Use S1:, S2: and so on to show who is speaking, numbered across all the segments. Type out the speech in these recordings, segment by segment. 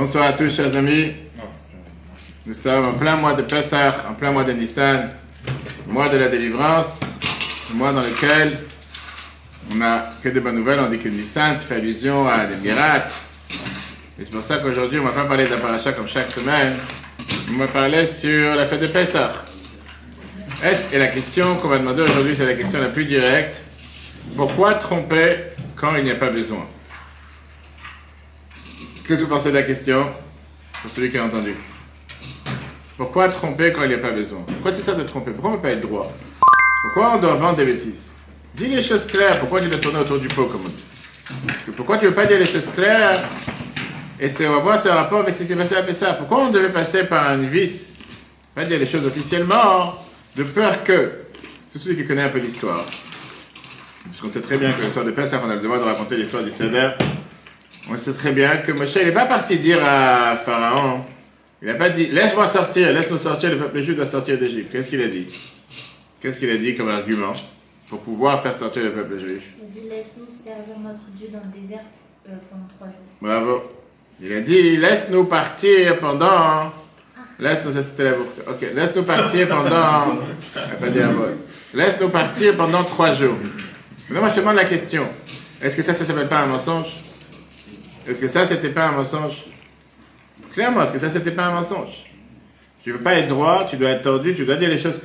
S1: Bonsoir à tous, chers amis. Nous sommes en plein mois de Pessah, en plein mois de Nissan, mois de la délivrance, mois dans lequel on n'a que de bonnes nouvelles. On dit que Nissan, fait allusion à des miracles. Et c'est pour ça qu'aujourd'hui, on ne va pas parler d'Aparacha comme chaque semaine. On va parler sur la fête de Pessah. Est-ce, et la question qu'on va demander aujourd'hui, c'est la question la plus directe. Pourquoi tromper quand il n'y a pas besoin? Qu'est-ce que vous pensez de la question? Pour celui qui a entendu. Pourquoi tromper quand il n'y a pas besoin? Pourquoi c'est ça de tromper? Pourquoi on ne peut pas être droit? Pourquoi on doit vendre des bêtises? Dis les choses claires. Pourquoi tu dois tourner autour du pot, comme on dit? Parce que Pourquoi tu ne veux pas dire les choses claires? Et c'est, on va voir ce rapport avec ce qui s'est passé à ça. Pourquoi on devait passer par un vice? Pas dire les choses officiellement, de peur que, tout celui qui connaît un peu l'histoire, parce qu'on sait très bien que le soir de Pessah, on a le devoir de raconter l'histoire du Seder, on sait très bien que Moshe, n'est pas parti dire à Pharaon, il n'a pas dit, laisse-moi sortir, laisse-nous sortir, le peuple juif doit sortir d'Égypte. Qu'est-ce qu'il a dit? Qu'est-ce qu'il a dit comme argument pour pouvoir faire sortir le peuple juif?
S2: Il a dit laisse-nous servir notre Dieu dans le désert euh, pendant trois jours.
S1: Bravo. Il a dit, laisse-nous partir pendant... Laisse-nous, ça c'était la boucle. Ok, laisse-nous partir pendant... Il n'a pas dit un mot. Laisse-nous partir pendant trois jours. Maintenant, moi, je te demande la question. Est-ce que ça, ça s'appelle pas un mensonge? Est-ce que ça, c'était pas un mensonge? Clairement, est-ce que ça, c'était pas un mensonge? Tu veux pas être droit, tu dois être tordu, tu dois dire les choses...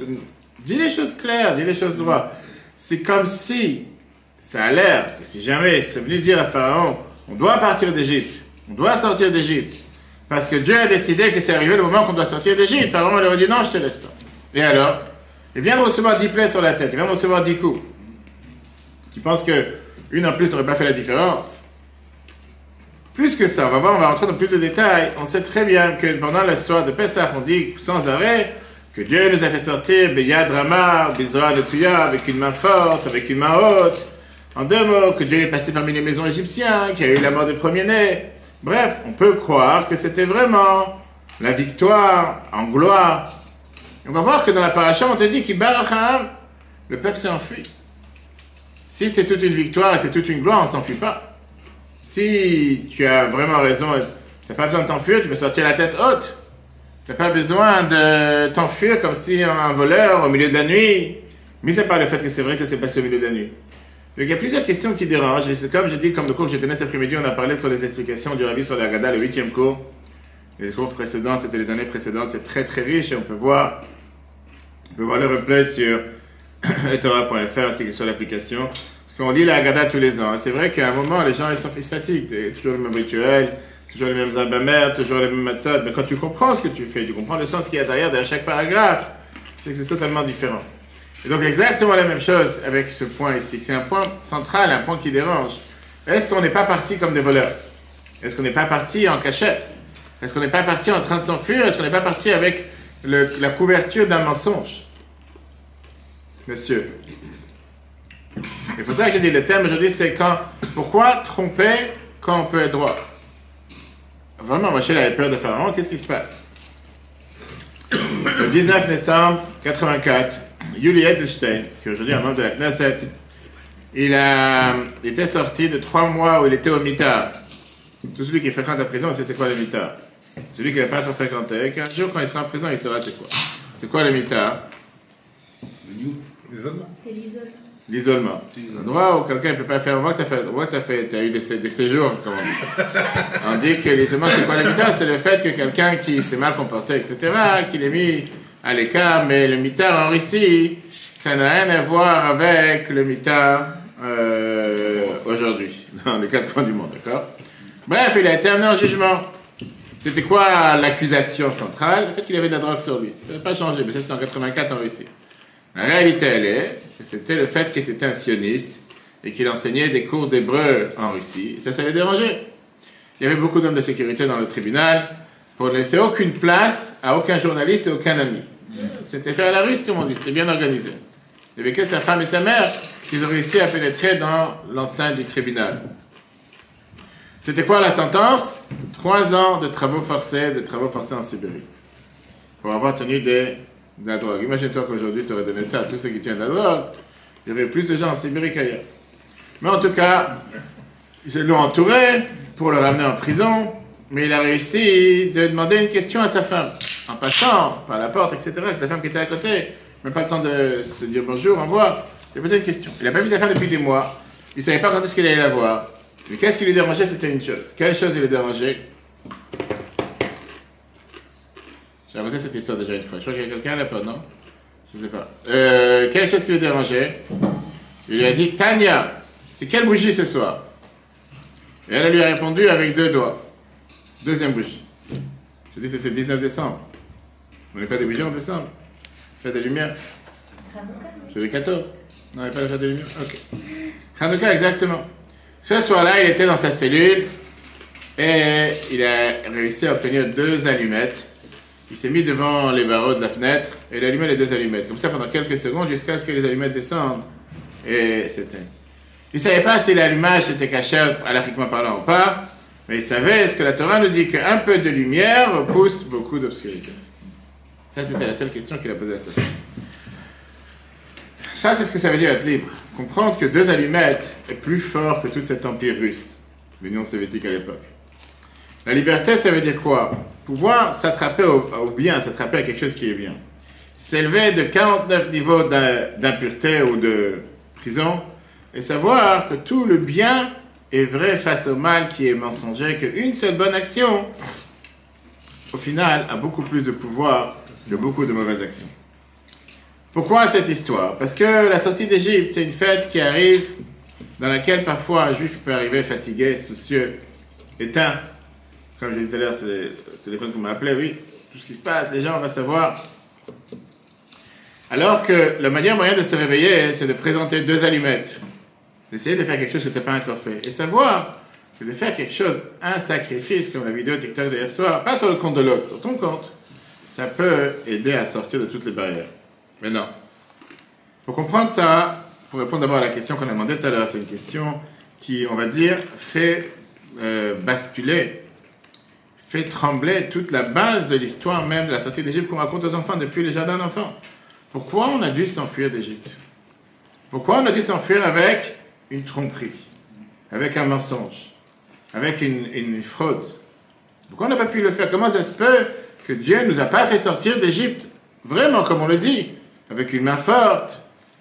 S1: Dis les choses claires, dis les choses droites. C'est comme si ça a l'air que si jamais c'est venu dire à Pharaon, on doit partir d'Égypte, on doit sortir d'Égypte, parce que Dieu a décidé que c'est arrivé le moment qu'on doit sortir d'Égypte. Pharaon leur a dit non, je te laisse pas. Et alors? Il vient de recevoir 10 plaies sur la tête, il vient de recevoir 10 coups. Tu penses que une en plus n'aurait pas fait la différence? Plus que ça, on va voir, on va rentrer dans plus de détails. On sait très bien que pendant l'histoire de Pessah, on dit sans arrêt que Dieu nous a fait sortir Beyad Rama, Bizra de Tuya, avec une main forte, avec une main haute. En deux mots, que Dieu est passé parmi les maisons égyptiennes, qu'il y a eu la mort des premiers-nés. Bref, on peut croire que c'était vraiment la victoire en gloire. On va voir que dans la paracha, on te dit qu'Ibaracham, le peuple s'est enfui. Si c'est toute une victoire et c'est toute une gloire, on ne s'enfuit pas. Si tu as vraiment raison, tu n'as pas besoin de t'enfuir, tu peux sortir la tête haute. Tu n'as pas besoin de t'enfuir comme si un voleur au milieu de la nuit. Mis à part le fait que c'est vrai que ça s'est passé au milieu de la nuit. Donc il y a plusieurs questions qui dérangent. Comme je dis, comme le cours que j'ai donné cet après-midi, on a parlé sur les explications du Rabbi sur la Gada, le huitième cours. Les cours précédents, c'était les années précédentes, c'est très très riche et on peut voir, on peut voir le replay sur etora.fr ainsi que sur l'application. Parce qu'on lit la Haggadah tous les ans. C'est vrai qu'à un moment, les gens ils s'en ils. C'est toujours le même rituel, toujours les mêmes abamères, toujours les mêmes matzot. Mais quand tu comprends ce que tu fais, tu comprends le sens qu'il y a derrière, derrière chaque paragraphe, c'est que c'est totalement différent. Et donc exactement la même chose avec ce point ici. C'est un point central, un point qui dérange. Est-ce qu'on n'est pas parti comme des voleurs? Est-ce qu'on n'est pas parti en cachette? Est-ce qu'on n'est pas parti en train de s'enfuir? Est-ce qu'on n'est pas parti avec la couverture d'un mensonge? Monsieur. C'est pour ça que j'ai dit le thème aujourd'hui, c'est quand. Pourquoi tromper quand on peut être droit? Vraiment, Moshe avait peur de Pharaon. Qu'est-ce qui se passe? Le 19 décembre 84, Yuli Edelstein, qui est aujourd'hui un membre de la Knesset, il, a, il était sorti de trois mois où il était au mitard. Tout celui qui fréquente la prison, sait c'est quoi le mitard. Celui qui n'a pas trop fréquenté, qu'un jour quand il sera en prison, il saura c'est quoi. C'est quoi le mitard
S2: C'est l'isolement.
S1: L'isolement. Où quelqu'un ne peut pas faire. Que tu as fait, fait, t'as eu des, sé- des séjours, comme on dit. On dit que l'isolement, c'est quoi le mitard C'est le fait que quelqu'un qui s'est mal comporté, etc., qu'il est mis à l'écart, mais le mitard en Russie, ça n'a rien à voir avec le mitard euh, aujourd'hui, dans les quatre coins du monde, d'accord? Bref, il a été amené en jugement. C'était quoi l'accusation centrale? Le fait qu'il avait de la drogue sur lui. Ça n'a pas changé, mais ça c'était en 84 en Russie. La réalité, elle est, c'était le fait que c'était un sioniste et qu'il enseignait des cours d'hébreu en Russie. Ça, ça l'a dérangé. Il y avait beaucoup d'hommes de sécurité dans le tribunal pour ne laisser aucune place à aucun journaliste et aucun ami. C'était fait à la russe, comme on dit, c'était bien organisé. Il n'y avait que sa femme et sa mère qui ont réussi à pénétrer dans l'enceinte du tribunal. C'était quoi la sentence? Trois ans de travaux forcés, de travaux forcés en Sibérie. Pour avoir tenu des, de la drogue. Imagine-toi qu'aujourd'hui, tu aurais donné ça à tous ceux qui tiennent de la drogue. Il y aurait plus de gens en Sibérie qu'ailleurs. Mais en tout cas, ils l'ont entouré pour le ramener en prison. mais il a réussi de demander une question à sa femme, en passant par la porte, etc., sa femme qui était à côté, même pas le temps de se dire bonjour, au revoir, il a posé une question. Il n'a pas vu sa femme depuis des mois, il ne savait pas quand est-ce qu'il allait la voir, mais qu'est-ce qui lui dérangeait, c'était une chose. Quelle chose il dérangeait? J'ai raconté cette histoire déjà une fois, je crois qu'il y a quelqu'un là-bas, non? Je ne sais pas. Euh, quelle chose qui lui dérangeait? Il lui a dit, Tania, c'est quelle bougie ce soir? Et elle lui a répondu avec deux doigts. Deuxième bougie. Je dis c'était le 19 décembre. On n'est pas des bougies en décembre. Fête des lumières. C'est le 14. Non, on n'est pas la fête des lumières. Ok. Hanouka, exactement. Ce soir-là, il était dans sa cellule et il a réussi à obtenir deux allumettes. Il s'est mis devant les barreaux de la fenêtre et il a allumé les deux allumettes. Comme ça pendant quelques secondes jusqu'à ce que les allumettes descendent et s'éteignent. Il ne savait pas si l'allumage était caché à parlant ou pas. Mais il savait ce que la Torah nous dit qu'un peu de lumière repousse beaucoup d'obscurité. Ça, c'était la seule question qu'il a posée à sa femme. Ça, c'est ce que ça veut dire être libre. Comprendre que deux allumettes est plus fort que tout cet empire russe, l'Union soviétique à l'époque. La liberté, ça veut dire quoi? Pouvoir s'attraper au, bien, s'attraper à quelque chose qui est bien. S'élever de 49 niveaux d'impureté ou de prison et savoir que tout le bien est vrai face au mal qui est mensonger, qu'une seule bonne action, au final, a beaucoup plus de pouvoir que beaucoup de mauvaises actions. Pourquoi cette histoire? Parce que la sortie d'Égypte, c'est une fête qui arrive, dans laquelle parfois un juif peut arriver fatigué, soucieux, éteint. Comme je disais tout à l'heure, c'est le téléphone qu'on m'a appelé, oui, tout ce qui se passe, les gens vont savoir. Alors que la meilleur moyen de se réveiller, c'est de présenter deux allumettes d'essayer de faire quelque chose que tu n'as pas encore fait. Et savoir que de faire quelque chose, un sacrifice, comme la vidéo TikTok d'hier soir, pas sur le compte de l'autre, sur ton compte, ça peut aider à sortir de toutes les barrières. Mais non. Pour comprendre ça, pour répondre d'abord à la question qu'on a demandé tout à l'heure, c'est une question qui, on va dire, fait euh, basculer, fait trembler toute la base de l'histoire même de la sortie d'Égypte qu'on raconte aux enfants depuis les jardins d'enfants. Pourquoi on a dû s'enfuir d'Égypte? Pourquoi on a dû s'enfuir avec une tromperie, avec un mensonge, avec une, fraude? Pourquoi on n'a pas pu le faire? Comment ça se peut que Dieu ne nous a pas fait sortir d'Égypte? Vraiment, comme on le dit, avec une main forte,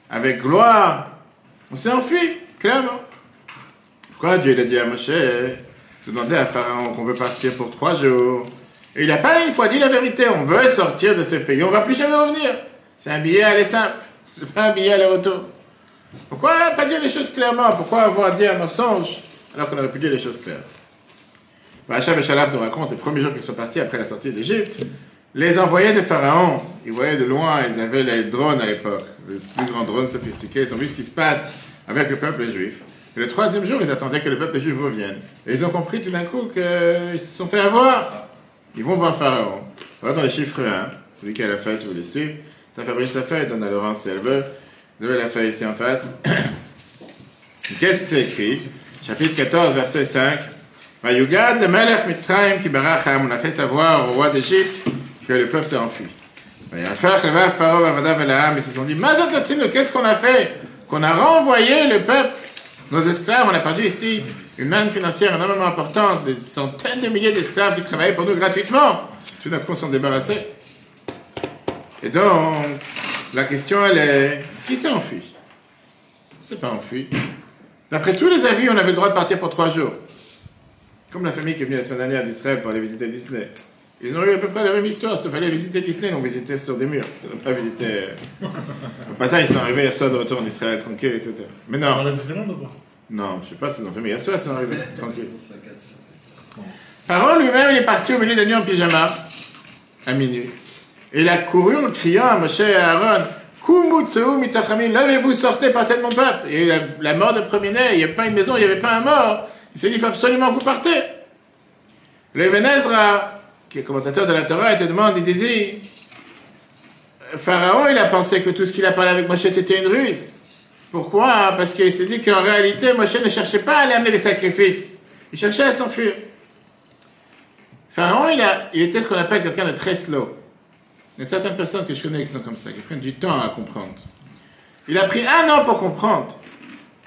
S1: avec gloire. On s'est enfui, clairement. Pourquoi Dieu a dit à Moshe? De demander à Pharaon qu'on veut partir pour trois jours Et il n'a pas une fois dit la vérité. On veut sortir de ce pays, on ne va plus jamais revenir. C'est un billet aller simple. C'est pas un billet aller-retour. Pourquoi pas dire les choses clairement? Pourquoi avoir dit un mensonge alors qu'on aurait pu dire les choses claires? Bacha Shalaf nous raconte les premiers jours qu'ils sont partis après la sortie d'Égypte. Les envoyés de Pharaon, ils voyaient de loin, ils avaient les drones à l'époque, les plus grands drones sophistiqués, ils ont vu ce qui se passe avec le peuple juif. Et le troisième jour, ils attendaient que le peuple juif revienne. Et ils ont compris tout d'un coup qu'ils se sont fait avoir. Ils vont voir Pharaon. Voilà dans les chiffres 1, celui qui a la si vous voulez suivre. Ça Fabrice la feuille, donne à Laurence si elle veut. Vous avez la feuille ici en face. Qu'est-ce que c'est écrit? Chapitre 14, verset 5. Vayugad le Melech Mitzrayim qui. On a fait savoir au roi d'Égypte que le peuple s'est enfui. Ils se sont dit, qu'est-ce qu'on a fait? Qu'on a renvoyé le peuple, nos esclaves, on a perdu ici une manne financière énormément importante, des centaines de milliers d'esclaves qui travaillaient pour nous gratuitement. Tout d'un coup, on s'en débarrassait. Et donc, la question, elle est, qui s'est enfui? C'est pas enfui. D'après tous les avis, on avait le droit de partir pour trois jours. Comme la famille qui est venue la semaine dernière d'Israël pour aller visiter Disney. Ils ont eu à peu près la même histoire. Il fallait visiter Disney, ils l'ont visité sur des murs. Ils n'ont pas visité. Euh, au passage, ils sont arrivés hier soir de retour en Israël, tranquille, etc. Mais non. Non, je sais pas s'ils ont fait, mais hier soir, ils sont arrivés, tranquille. Pharaon lui-même, il est parti au milieu de la nuit en pyjama, à minuit. Et il a couru en criant à Moshe et à Aaron Levez-vous, sortez, partez de mon peuple. Et la, la mort de premier-né, il n'y avait pas une maison, il n'y avait pas un mort. Il s'est dit, il faut absolument vous partez. Le Ezra, qui est commentateur de la Torah, il te demande, il dit, Pharaon, il a pensé que tout ce qu'il a parlé avec Moshe, c'était une ruse. Pourquoi Parce qu'il s'est dit qu'en réalité, Moshe ne cherchait pas à aller amener les sacrifices. Il cherchait à s'enfuir. Pharaon, il, a, il était ce qu'on appelle quelqu'un de très slow. Il y a certaines personnes que je connais qui sont comme ça, qui prennent du temps à comprendre. Il a pris un an pour comprendre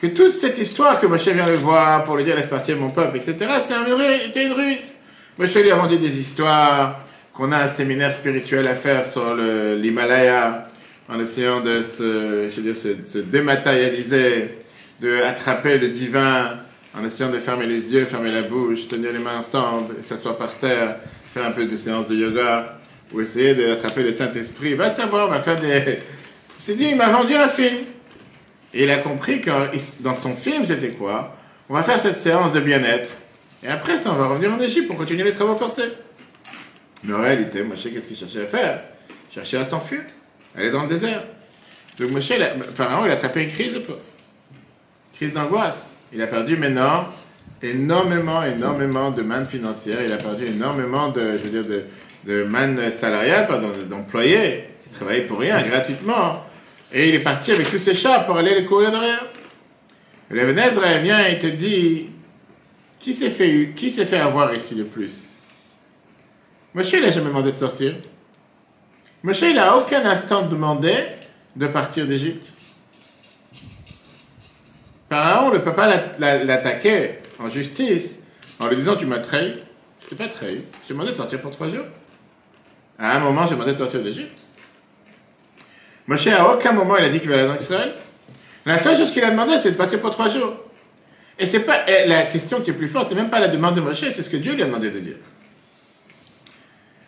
S1: que toute cette histoire que Moshe vient le voir pour lui dire laisse partir mon peuple, etc., c'était une ruse. Moshe lui a vendu des histoires, qu'on a un séminaire spirituel à faire sur l'Himalaya, en essayant de se, je veux dire, se, se dématérialiser, de attraper le divin, en essayant de fermer les yeux, fermer la bouche, tenir les mains ensemble, s'asseoir par terre, faire un peu de séances de yoga, ou essayer d'attraper le Saint-Esprit. Va savoir, va faire des... Il s'est dit, il m'a vendu un film. Et il a compris que dans son film, c'était quoi? On va faire cette séance de bien-être. Et après ça, on va revenir en Égypte pour continuer les travaux forcés. Mais en réalité, Moshe, qu'est-ce qu'il cherchait à faire Il cherchait à s'enfuir, aller dans le désert. Donc Moshe, Pharaon, il a attrapé une crise, le pauvre. Crise d'angoisse. Il a perdu maintenant énormément, énormément de manne financière. Il a perdu énormément de, je veux dire, de, de manne salariale, pardon, d'employés qui travaillaient pour rien, gratuitement. Et il est parti avec tous ses chats pour aller les courir derrière. Le Ebenezer vient et te dit qui s'est fait, qui fait avoir ici le plus? Moshe, il n'a jamais demandé de sortir. Moshe, il n'a aucun instant demandé de partir d'Égypte. Pharaon ne peut pas la- la- l'attaquer en justice en lui disant Tu m'as trahi. Je t'ai pas trahi. J'ai demandé de sortir pour trois jours. À un moment, j'ai demandé de sortir d'Égypte. Moshe, à aucun moment, il a dit qu'il va aller en Israël. La seule chose qu'il a demandé, c'est de partir pour trois jours. Et c'est pas la question qui est plus forte, c'est même pas la demande de Moshe, c'est ce que Dieu lui a demandé de dire.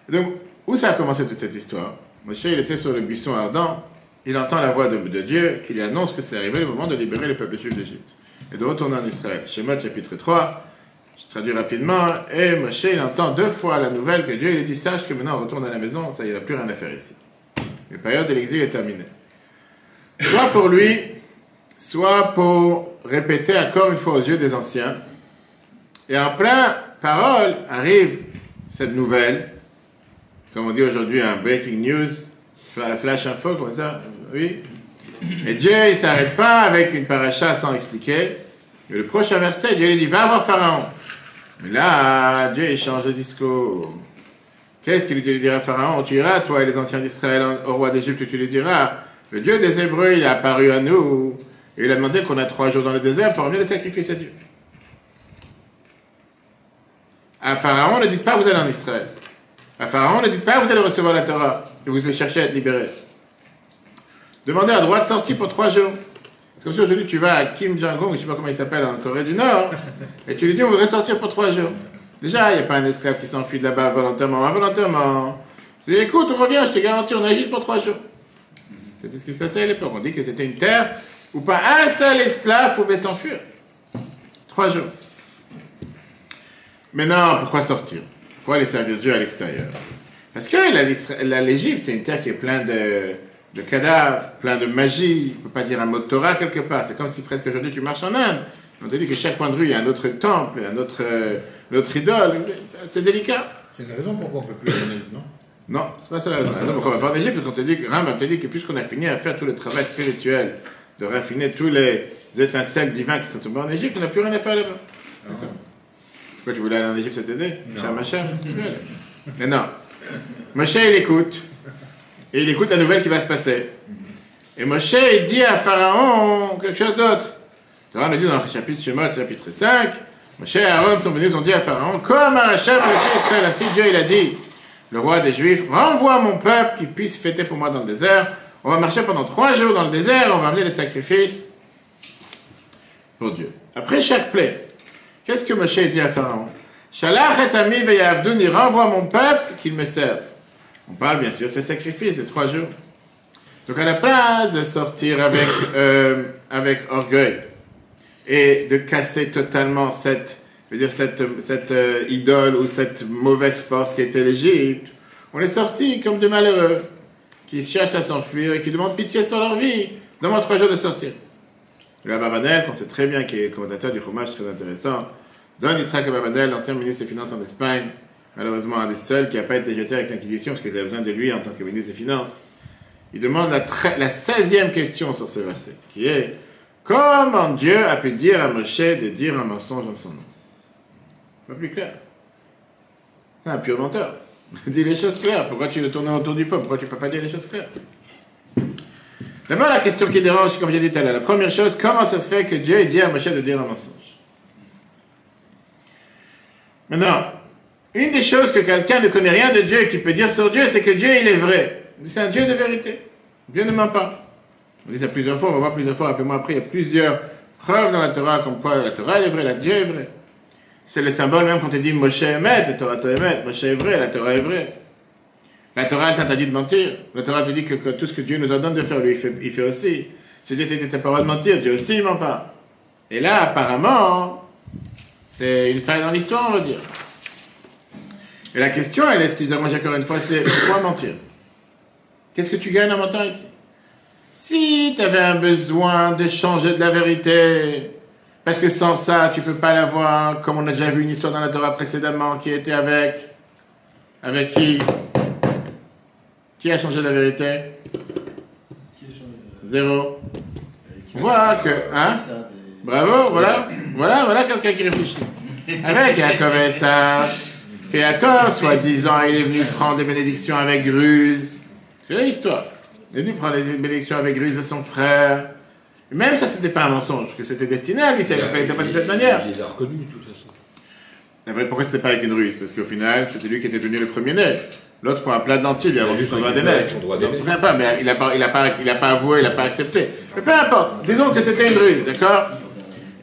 S1: Donc, où ça a commencé toute cette histoire? Moshe, il était sur le buisson ardent, il entend la voix de, Dieu qui lui annonce que c'est arrivé le moment de libérer le peuple juif d'Égypte et de retourner en Israël. Shemot chapitre 3, je traduis rapidement, et Moshe, il entend deux fois la nouvelle que Dieu lui dit Sache que maintenant on retourne à la maison, ça, il n'y a plus rien à faire ici. La période de l'exil est terminée. Soit pour lui, soit pour répéter encore une fois aux yeux des anciens. Et en plein parole arrive cette nouvelle, comme on dit aujourd'hui un breaking news, fla- flash info, comme ça, oui. Et Dieu, il ne s'arrête pas avec une paracha sans expliquer. Et le prochain verset, Dieu lui dit, va voir Pharaon. Mais là, Dieu, il change de discours. Qu'est-ce qu'il lui dira à Pharaon? Tu iras, toi et les anciens d'Israël, au roi d'Égypte, tu lui diras, le Dieu des Hébreux, il est apparu à nous, et il a demandé qu'on a trois jours dans le désert pour amener le sacrifice à Dieu. À Pharaon, ne dites pas vous allez en Israël. À Pharaon, ne dites pas vous allez recevoir la Torah, et vous allez chercher à être libéré. Demandez un droit de sortie pour trois jours. C'est comme si aujourd'hui tu vas à Kim Jong-un, je ne sais pas comment il s'appelle, en Corée du Nord, et tu lui dis on voudrait sortir pour trois jours. Déjà, il n'y a pas un esclave qui s'enfuit de là-bas volontairement, involontairement. Tu dis écoute, on revient, je te garantis, on a juste pour trois jours. C'est ce qui se passait à l'époque. On dit que c'était une terre où pas un seul esclave pouvait s'enfuir. Trois jours. Maintenant, pourquoi sortir? Aller servir Dieu à l'extérieur Parce que l'Égypte, c'est une terre qui est pleine de, de cadavres, plein de magie. On ne peut pas dire un mot de Torah quelque part. C'est comme si presque aujourd'hui tu marches en Inde. On te dit que chaque coin de rue, il y a un autre temple, un autre, euh, une autre idole. C'est délicat.
S3: C'est une raison pourquoi on ne peut plus aller en Égypte, non?
S1: Non, c'est pas ça la raison. La raison pourquoi on va pas en Égypte, parce qu'on te dit, que- Rambam te dit que puisqu'on a fini à faire tout le travail spirituel, de raffiner tous les étincelles divins qui sont tombés en Égypte, on n'a plus rien à faire là-bas. Pourquoi tu voulais aller en Égypte cet été?
S3: Non.
S1: Cher ma chère Mais non. Moshe, il écoute. Et il écoute la nouvelle qui va se passer. Et Moshe, il dit à Pharaon quelque chose d'autre. Ça nous dit dans le chapitre Shemot, chapitre 5, Moshe et Aaron sont venus, ils ont dit à Pharaon, comme à Hachem, le Israël, ainsi Dieu, il a dit, le roi des Juifs, renvoie mon peuple qu'il puisse fêter pour moi dans le désert. On va marcher pendant trois jours dans le désert, on va amener des sacrifices pour Dieu. Après chaque plaie, qu'est-ce que Moshe dit à Pharaon? Shalach et ami veyavdouni, renvoie mon peuple qu'il me serve. On parle bien sûr de ces sacrifices de trois jours. Donc à la place de sortir avec, euh, avec orgueil et de casser totalement cette, je veux dire, cette, cette euh, idole ou cette mauvaise force qui était l'Égypte, on est sorti comme de malheureux qui cherchent à s'enfuir et qui demandent pitié sur leur vie. Donne-moi trois jours de sortir. Le Ababanel, qu'on sait très bien, qui est commentateur du Chumash, très intéressant, Don Yitzhak Ababanel, l'ancien ministre des Finances en Espagne, malheureusement un des seuls qui n'a pas été jeté avec l'Inquisition parce qu'ils avaient besoin de lui en tant que ministre des Finances. Il demande la, tre- la 16e question sur ce verset, qui est Comment Dieu a pu dire à Moshe de dire un mensonge en son nom? Pas plus clair. C'est un pur menteur. Dis les choses claires. Pourquoi tu le tournes autour du peuple Pourquoi tu ne peux pas dire les choses claires? D'abord, la question qui dérange, comme j'ai dit tout à l'heure, la première chose, comment ça se fait que Dieu ait dit à Moshe de dire un mensonge? Maintenant, Une des choses que quelqu'un ne connaît rien de Dieu et qui peut dire sur Dieu, c'est que Dieu, il est vrai. C'est un Dieu de vérité. Dieu ne ment pas. On dit ça plusieurs fois, on va voir plusieurs fois, rappelez-moi après, il y a plusieurs preuves dans la Torah comme quoi la Torah est vraie, la Dieu est vrai. C'est le symbole même quand on dit Moshe maître, la Torah est maître, Moshe est vrai, la Torah est vraie. La Torah t'interdit de mentir. La Torah te dit que, tout ce que Dieu nous ordonne de faire, lui, il fait, il fait aussi. Si Dieu t'a dit t'as pas le droit de mentir, Dieu aussi il ment pas. Et là, apparemment, c'est une faille dans l'histoire, on va dire. Et la question, elle est, ce qu'ils encore une fois, c'est pourquoi mentir? Qu'est-ce que tu gagnes en mentant ici? Si tu avais un besoin de changer de la vérité, parce que sans ça, tu peux pas l'avoir, comme on a déjà vu une histoire dans la Torah précédemment, qui était avec. Avec qui? Qui a changé la vérité? Zéro. On voit que. Hein? Bravo, voilà. Voilà, voilà quelqu'un qui réfléchit. Avec Yaakov ça. Et Yaakov, soi-disant, il est venu prendre des bénédictions avec Ruse. C'est l'histoire. Il est venu prendre des bénédictions avec Ruse de son frère. Et même ça, c'était pas un mensonge, que c'était destiné à lui, ça fallait pas de cette manière.
S3: Il les a reconnus, de toute façon.
S1: La vraie, pourquoi c'était pas avec une ruse? Parce qu'au final, c'était lui qui était devenu le premier-né. L'autre, pour un plat de dentier, lui a vendu son droit d'aînesse. Pas, mais il n'a pas, il a pas, il a pas avoué, il n'a pas accepté. Mais peu importe, disons que c'était une ruse, d'accord?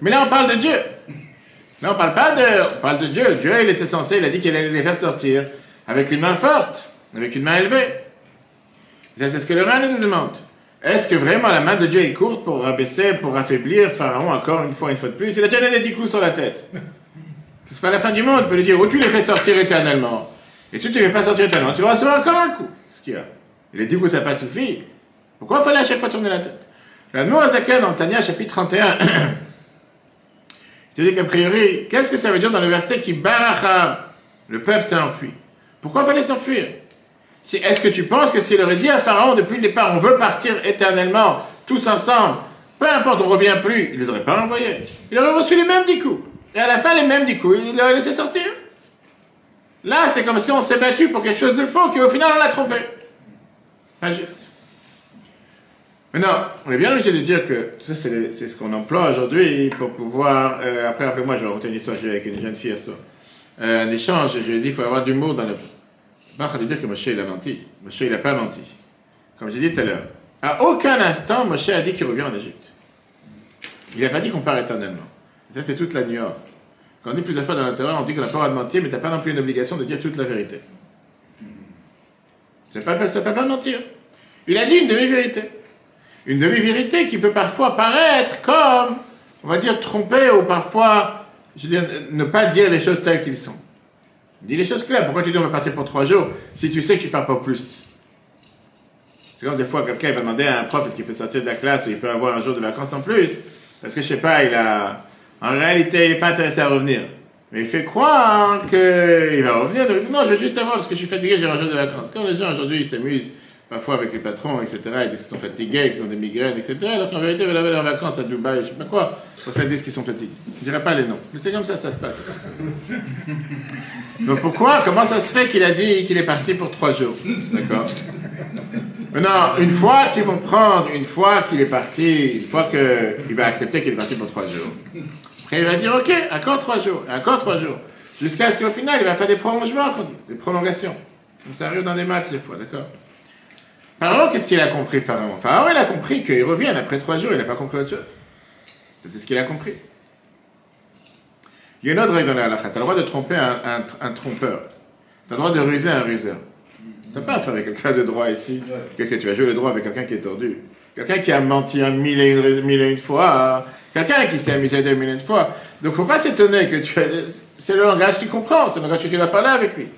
S1: Mais là, on parle de Dieu. Là, on parle pas de, on parle de Dieu. Dieu, il était censé, il a dit qu'il allait les faire sortir avec une main forte, avec une main élevée. C'est ce que le roi nous demande. Est-ce que vraiment la main de Dieu est courte pour rabaisser, pour affaiblir Pharaon encore une fois, une fois de plus? Il a donné 10 coups sur la tête. C'est pas la fin du monde, on peut lui dire, ou tu les fais sortir éternellement, et si tu ne les fais pas sortir éternellement, tu vas recevoir encore un coup. Ce qu'il y a. Il a dit que ça n'a pas suffi. Pourquoi il fallait à chaque fois tourner la tête? La Noazaka dans Tania, chapitre 31, dit qu'a priori, qu'est-ce que ça veut dire dans le verset qui baracha Le peuple s'est enfui? Pourquoi fallait s'enfuir? Est-ce que tu penses que s'il aurait dit à Pharaon depuis le départ, on veut partir éternellement, tous ensemble, peu importe, on revient plus, il les aurait pas envoyés. Il aurait reçu les mêmes dix coups. Et à la fin, les mêmes dix coups, il l'aurait laissé sortir. Là, c'est comme si on s'est battu pour quelque chose de faux, qui au final, on l'a trompé. Pas juste. Maintenant, on est bien obligé de dire que tout ça, c'est le- ce qu'on emploie aujourd'hui pour pouvoir. euh, après, après moi, je vais raconter une histoire j'ai avec une jeune fille à ça. Euh, un échange, et je lui ai dit il faut avoir de l'humour dans la vie. Pas de dire que Moshe, il a menti. Moshe, il n'a pas menti. Comme j'ai dit tout à l'heure. À aucun instant, Moshe a dit qu'il revient en Égypte. Il n'a pas dit qu'on part éternellement. Ça, c'est toute la nuance. Quand on dit plusieurs fois dans l'intérieur, on dit qu'on n'a pas le droit de mentir, mais tu n'as pas non plus une obligation de dire toute la vérité. Ça ne s'appelle pas mentir. Il a dit une demi-vérité. Une demi-vérité qui peut parfois paraître comme, on va dire, tromper ou parfois, je veux dire, ne pas dire les choses telles qu'elles sont. Dis les choses claires. Pourquoi tu dis on partir pour trois jours si tu sais que tu pars pas plus? C'est comme des fois quelqu'un va demander à un prof est-ce qu'il peut sortir de la classe ou il peut avoir un jour de vacances en plus? Parce que je sais pas, il a. En réalité, il n'est pas intéressé à revenir. Mais il fait croire qu'il va revenir. Non, je veux juste savoir parce que je suis fatigué, j'ai un jour de vacances. Quand les gens aujourd'hui s'amusent parfois avec les patrons, etc., ils disent qu'ils sont fatigués, qu'ils ont des migraines, etc., alors qu'en vérité, ils aller en vacances à Dubaï, je sais pas quoi. Pour ça, ils disent qu'ils sont fatigués. Je dirais pas les noms. Mais c'est comme ça, ça se passe. Donc pourquoi? Comment ça se fait qu'il a dit qu'il est parti pour trois jours? D'accord Maintenant, une fois qu'ils vont prendre, une fois qu'il est parti, une fois qu'il va accepter qu'il est parti pour trois jours, après il va dire ok, encore trois jours, encore trois jours, jusqu'à ce qu'au final il va faire des prolongements, des prolongations. Comme ça arrive dans des matchs des fois, d'accord Pharaon, qu'est-ce qu'il a compris, Pharaon Pharaon, il a compris qu'il revienne après trois jours, il n'a pas compris autre chose. C'est ce qu'il a compris. Il y a une autre règle dans la. Tu as le droit de tromper un, trompeur. Tu as le droit de ruser un ruseur. Tu n'as pas affaire avec quelqu'un de droit ici. Qu'est-ce que tu vas jouer le droit avec quelqu'un qui est tordu? Quelqu'un qui a menti un mille et une, mille fois. hein. Quelqu'un qui s'est amusé deux mille et une fois. Donc faut pas s'étonner que tu. C'est le langage qu'il comprend. C'est le langage que tu vas parler avec lui.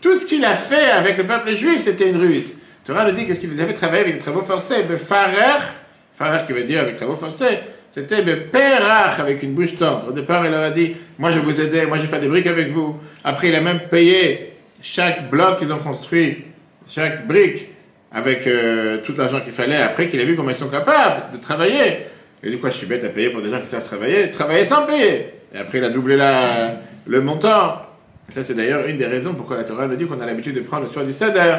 S1: Tout ce qu'il a fait avec le peuple juif, c'était une ruse. Torah nous dit qu'est-ce qu'il les avait travaillé avec des travaux forcés. Le farer, qui veut dire avec travaux forcés, c'était le perach avec une bouche tendre. Au départ, il leur a dit, moi je vous aidais, moi j'ai fait des briques avec vous. Après, il a même payé chaque bloc qu'ils ont construit, chaque brique, avec euh, tout l'argent qu'il fallait. Après qu'il a vu comment ils sont capables de travailler. Il a dit quoi, je suis bête à payer pour des gens qui savent travailler. Travailler sans payer. Et après, il a doublé la- le montant. Ça, c'est d'ailleurs une des raisons pourquoi la Torah nous dit qu'on a l'habitude de prendre le soin du seder,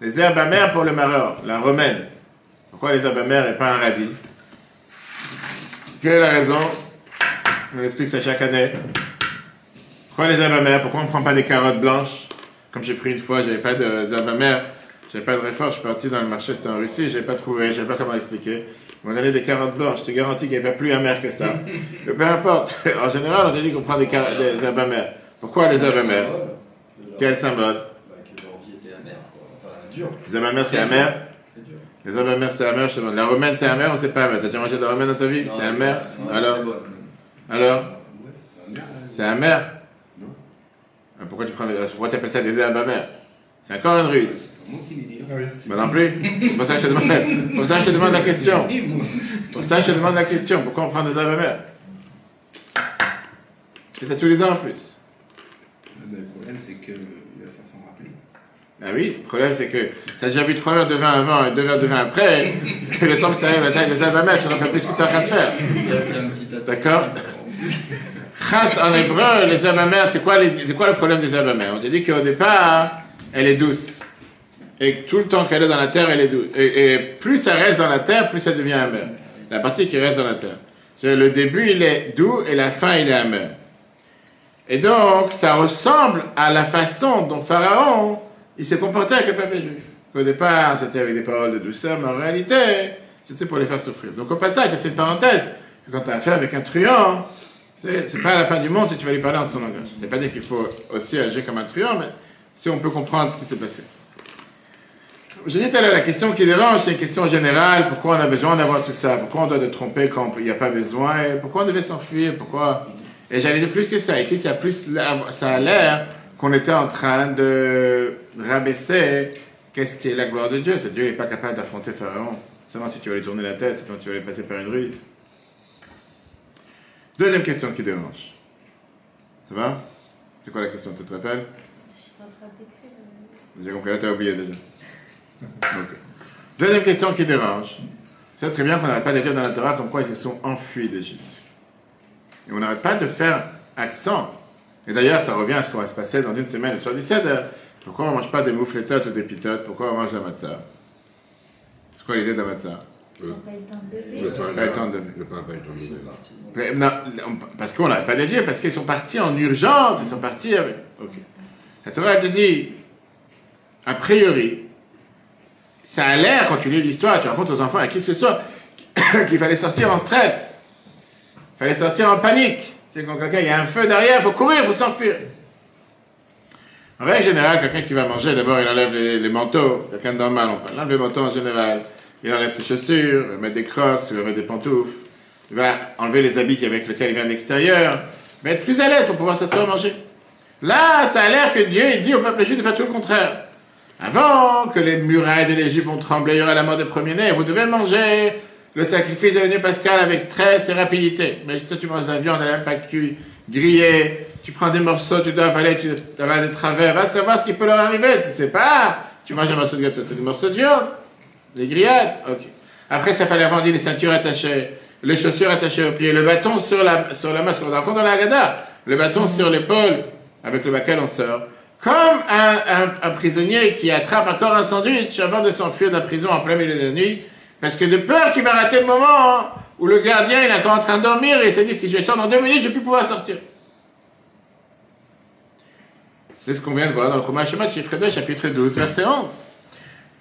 S1: les herbes amères pour le maror, la romaine. Pourquoi les herbes amères et pas un radis? Quelle est la raison? On explique ça chaque année. Pourquoi les herbes amères? Pourquoi on ne prend pas des carottes blanches? Comme j'ai pris une fois, j'avais pas de herbes amères, j'avais pas de réfort, je suis parti dans le marché, c'était en Russie, j'avais pas trouvé, je pas comment expliquer. On donné des carottes blanches, je te garantis qu'il n'y avait pas plus amer que ça. Mais peu importe, en général, on te dit qu'on prend des, des herbes amères. Pourquoi les herbes amères? Quel symbole
S4: Bah, que leur vie était amère, quoi.
S1: Les herbes amères, c'est amer
S4: très dure.
S1: Les herbes amères, c'est amer, je te demande. La romaine, c'est amer ou c'est pas amer T'as déjà mangé de la romaine dans ta vie? C'est amer Alors? Alors? C'est amer
S3: Non.
S1: Ah, Pourquoi tu prends. Pourquoi tu appelles ça des herbes amères C'est encore une ruse.
S5: C'est moi qui l'ai dit.
S3: Ah oui.
S1: Bah non plus. C'est pour ça que je te demande, c'est pour ça je te demande la question. Pour ça que je te demande la question. Pourquoi on prend des herbes amères C'est ça tous les ans en plus.
S5: Mais le problème, c'est que il va faire s'en rappeler.
S1: Ah oui, le problème c'est que tu as déjà bu 3 verres de vin avant et 2 verres de vin après, et le temps que tu arrives à taille des herbes amères, tu n'en fais plus ce que tu es en train faire.
S4: A.
S1: D'accord? Chas en hébreu, les herbes amères, c'est quoi, les- quoi le problème des herbes amères On te dit qu'au départ, elle est douce. Et tout le temps qu'elle est dans la terre, elle est douce. Et, et plus ça reste dans la terre, plus ça devient amer. La partie qui reste dans la terre. Le début, il est doux et la fin, il est amer. Et donc, ça ressemble à la façon dont Pharaon, il s'est comporté avec le peuple juif. Au départ, c'était avec des paroles de douceur, mais en réalité, c'était pour les faire souffrir. Donc, au passage, c'est une parenthèse. Quand tu as affaire avec un truand, c'est pas la fin du monde si tu vas lui parler en son langage. Je ne pas dire qu'il faut aussi agir comme un truand, mais si on peut comprendre ce qui s'est passé. Je dis tout à l'heure, la question qui dérange, c'est une question générale. Pourquoi on a besoin d'avoir tout ça? Pourquoi on doit se tromper quand il n'y a pas besoin? Pourquoi on devait s'enfuir? Pourquoi? Et j'allais dire plus que ça. Ici, ça a l'air qu'on était en train de rabaisser qu'est-ce qui est la gloire de Dieu. C'est Dieu n'est pas capable d'affronter Pharaon. Seulement si tu vas lui tourner la tête, sinon tu vas lui passer par une ruse. Deuxième question qui dérange. Ça va? C'est quoi la question Tu te rappelles?
S2: Je suis en train d'écrire. euh,
S1: J'ai compris, là, t'as oublié déjà. Deuxième question qui dérange. C'est très bien qu'on n'arrête pas de dire dans la Torah comme quoi ils se sont enfuis d'Égypte. Et on n'arrête pas de faire accent. Et d'ailleurs, ça revient à ce qu'on va se passer dans une semaine, le soir du Seder. Pourquoi on ne mange pas des moufletotes ou des pitotes Pourquoi on mange la matzah C'est quoi l'idée de la matzah
S2: Ça n'a pas eu le temps de lever.
S6: Le pain,
S1: Pas le temps de-
S6: le pain, pas
S1: non, on- parce qu'on n'arrête pas de dire, parce qu'ils sont partis en urgence, ils sont partis avec... Ok. La Torah te dit, a priori, ça a l'air, quand tu lis l'histoire, tu racontes aux enfants, à qui que ce soit, qu'il fallait sortir en stress. Il fallait sortir en panique. C'est quand quelqu'un, il y a un feu derrière, il faut courir, il faut s'enfuir. En règle générale, quelqu'un qui va manger, d'abord, il enlève les, manteaux. Quelqu'un de normal, on parle. Enlève les manteaux en général. Il enlève ses chaussures, il va mettre des crocs, il va mettre des pantoufles. Il va enlever les habits avec lesquels il vient de l'extérieur. Il va être plus à l'aise pour pouvoir s'asseoir manger. Là, ça a l'air que Dieu dit au peuple juif de faire tout le contraire. Avant que les murailles de l'Égypte vont trembler, il y aura la mort des premiers-nés, vous devez manger le sacrifice de l'année pascal avec stress et rapidité. Mais toi, tu manges la viande, elle n'est même pas cuite, grillée, tu prends des morceaux, tu dois avaler, tu avales des travers, va savoir ce qui peut leur arriver. Si c'est pas, tu manges un morceau de gâteau, c'est des morceaux de viande, des grillades, ok. Après, ça fallait dit les ceintures attachées, les chaussures attachées aux pieds, le bâton sur la, sur la ce qu'on raconte dans la Haggadah, le bâton sur l'épaule, avec lequel on sort. Comme un, un- un prisonnier qui attrape encore un sandwich avant de s'enfuir de la prison en plein milieu de la nuit, parce que de peur qu'il va rater le moment hein, où le gardien il est encore en train de dormir et il s'est dit si je sors dans deux minutes, je vais plus pouvoir sortir. C'est ce qu'on vient de voir dans le Chumash Shemot, chiffre 2, chapitre 12, verset 11.